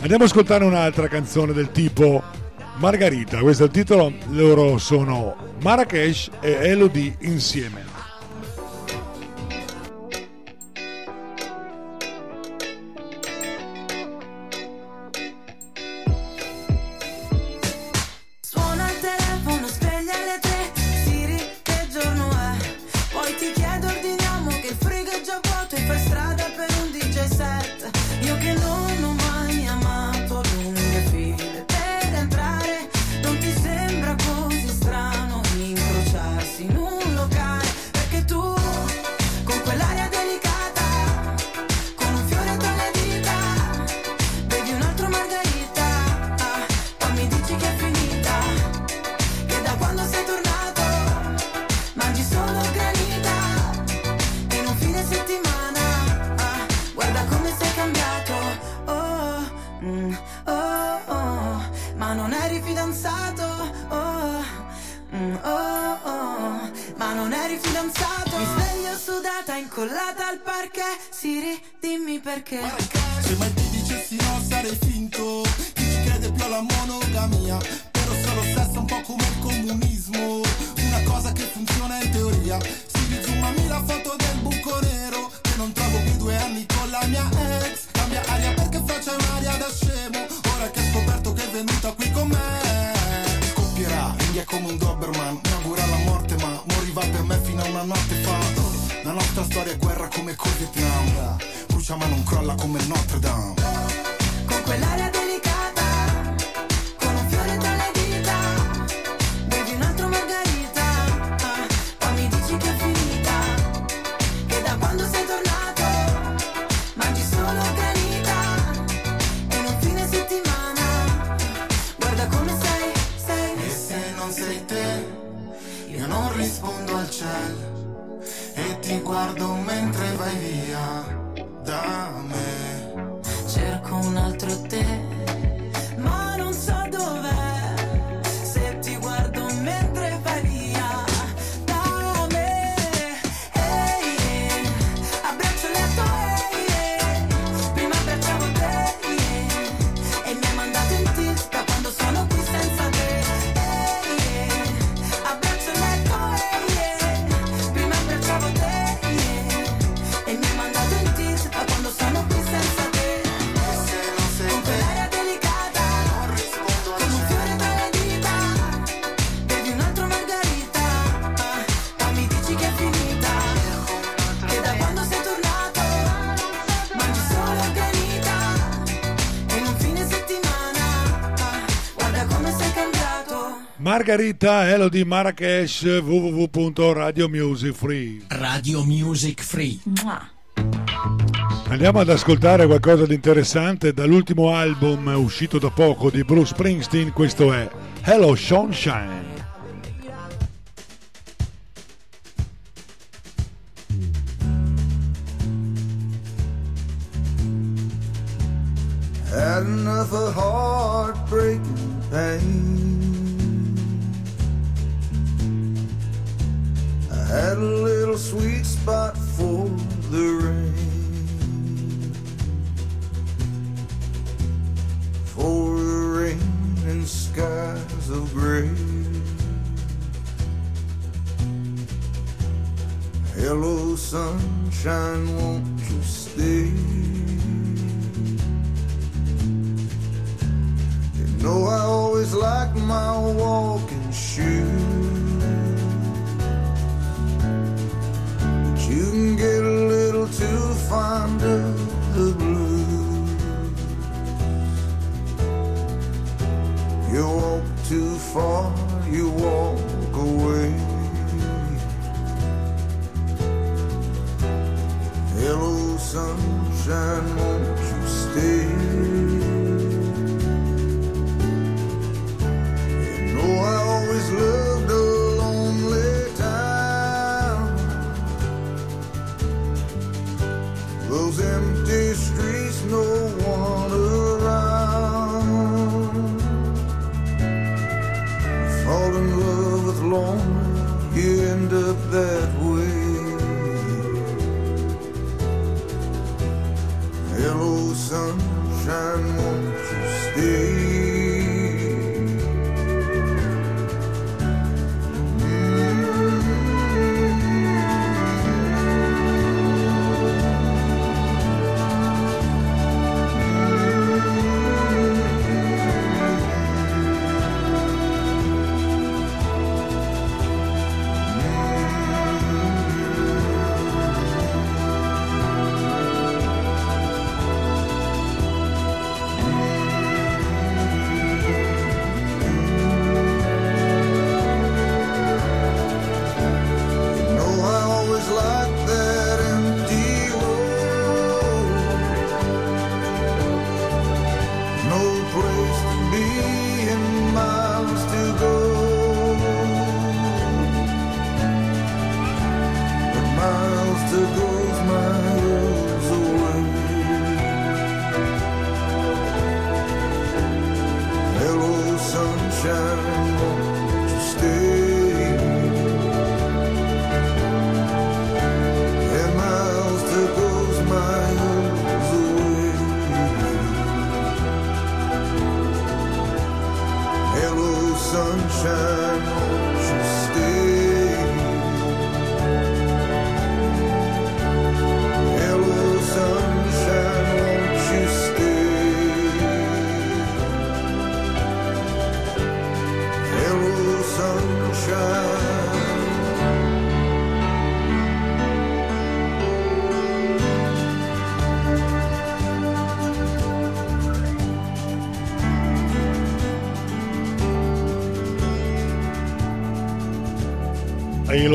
andiamo a ascoltare un'altra canzone del tipo Margarita. Questo è il titolo loro sono Marrakesh e Elodie insieme. Margherita Elodie Marrakesh www.radiomusicfree
Radio Music Free. Mua.
Andiamo ad ascoltare qualcosa di interessante dall'ultimo album uscito da poco di Bruce Springsteen, questo è Hello Sunshine.
like my walking shoes. But you can get a little too fine.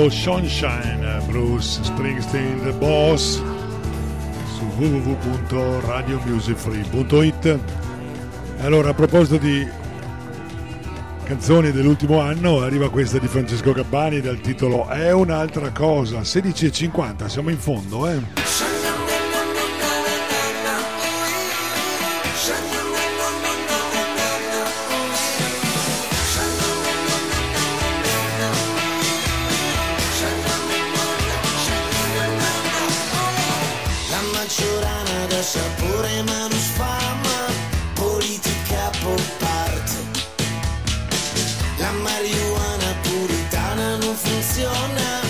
Sunshine
Bruce Springsteen The Boss su www.radiomusicfree.it Allora a proposito di canzoni dell'ultimo anno arriva questa di Francesco Gabbani dal titolo È un'altra cosa 16.50 siamo in fondo eh?
impresiona.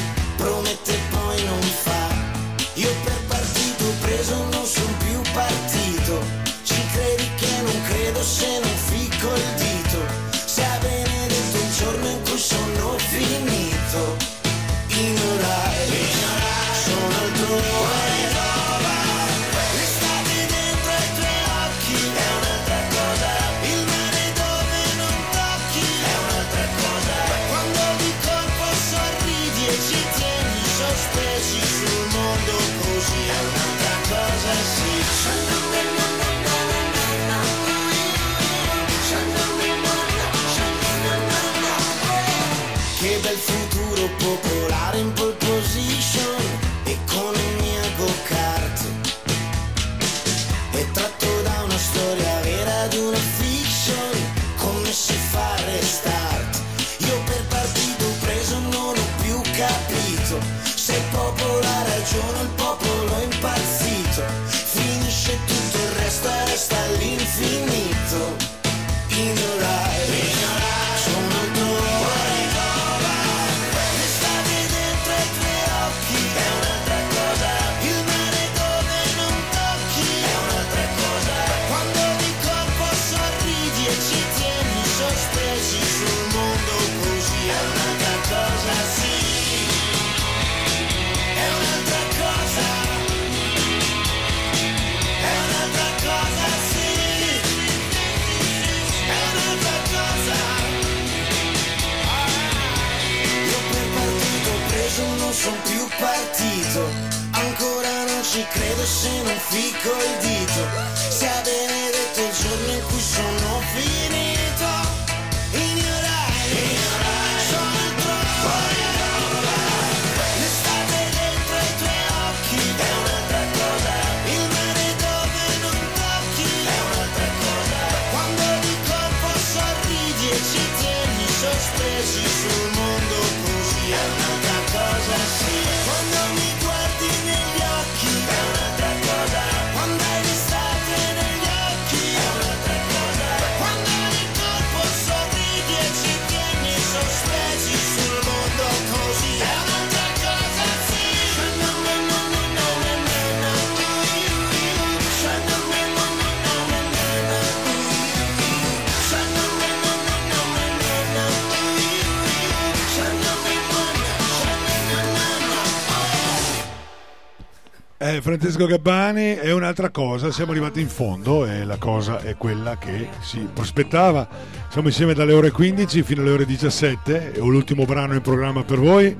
Francesco Gabbani è un'altra cosa, siamo arrivati in fondo e la cosa è quella che si prospettava. Siamo insieme dalle ore 15 fino alle ore 17, è l'ultimo brano in programma per voi.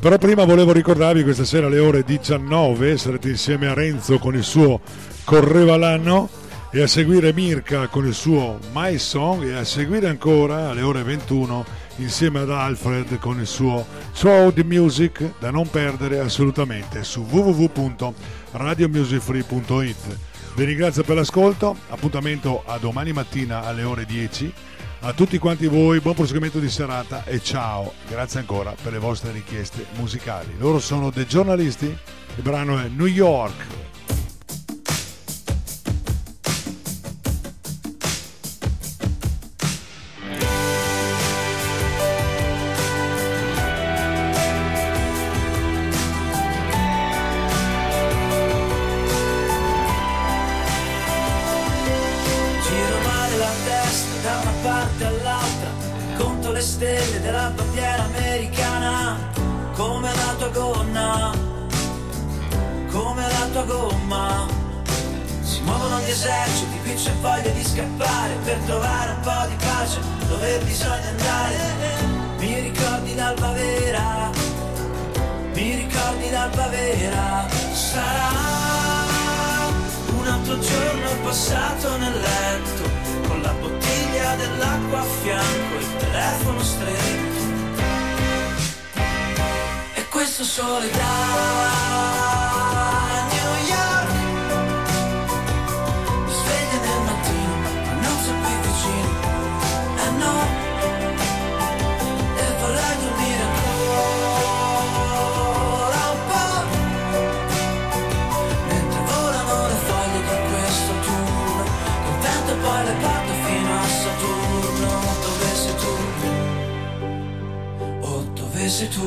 Però prima volevo ricordarvi questa sera alle ore 19 sarete insieme a Renzo con il suo Correva l'anno e a seguire Mirka con il suo My Song e a seguire ancora alle ore 21 insieme ad Alfred con il suo Throw the Music da non perdere assolutamente su www.radiomusicfree.it. Vi ringrazio per l'ascolto, appuntamento a domani mattina alle ore 10. A tutti quanti voi buon proseguimento di serata e ciao, grazie ancora per le vostre richieste musicali. Loro sono dei giornalisti, il brano è New York.
Scappare per trovare un po' di pace dove bisogna andare. Mi ricordi l'alba vera, mi ricordi l'alba vera, sarà un altro giorno passato nel letto con la bottiglia dell'acqua a fianco il telefono stretto e questo sole da sei tu.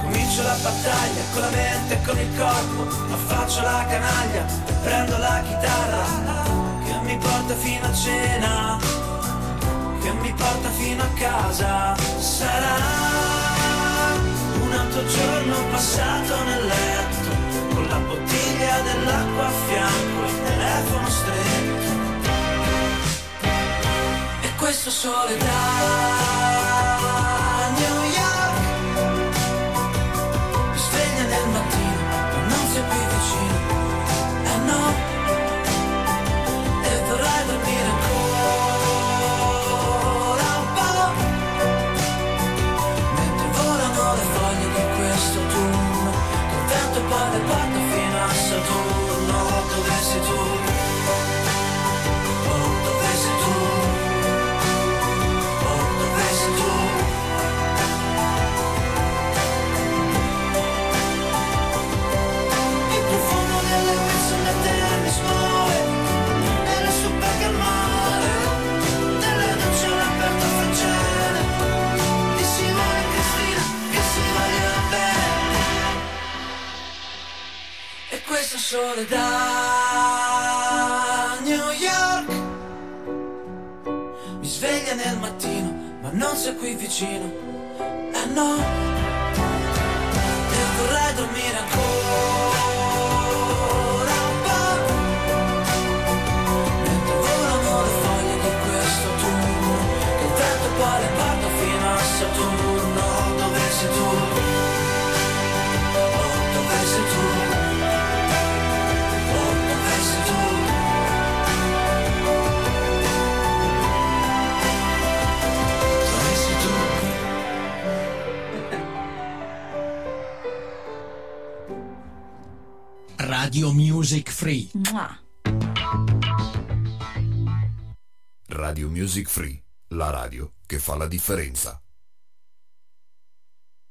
Comincio la battaglia con la mente e con il corpo ma faccio la canaglia e prendo la chitarra che mi porta fino a cena che mi porta fino a casa. Sarà un altro giorno passato nel letto con la bottiglia dell'acqua a fianco questo sole da New York. Mi sveglia nel mattino ma non sei qui vicino eh no e vorrei dormire ancora un po' mentre volano le foglie di questo turno che il vento poi le porta fino a Saturno dove sei tu questo sole da New York. Mi sveglia nel mattino ma non sei qui vicino. Eh no. E vorrei dormire ancora un po' mentre volano le questo turno che il vento fino a Saturno. Dove sei tu
Radio Music Free.
Radio Music Free, la radio che fa la differenza.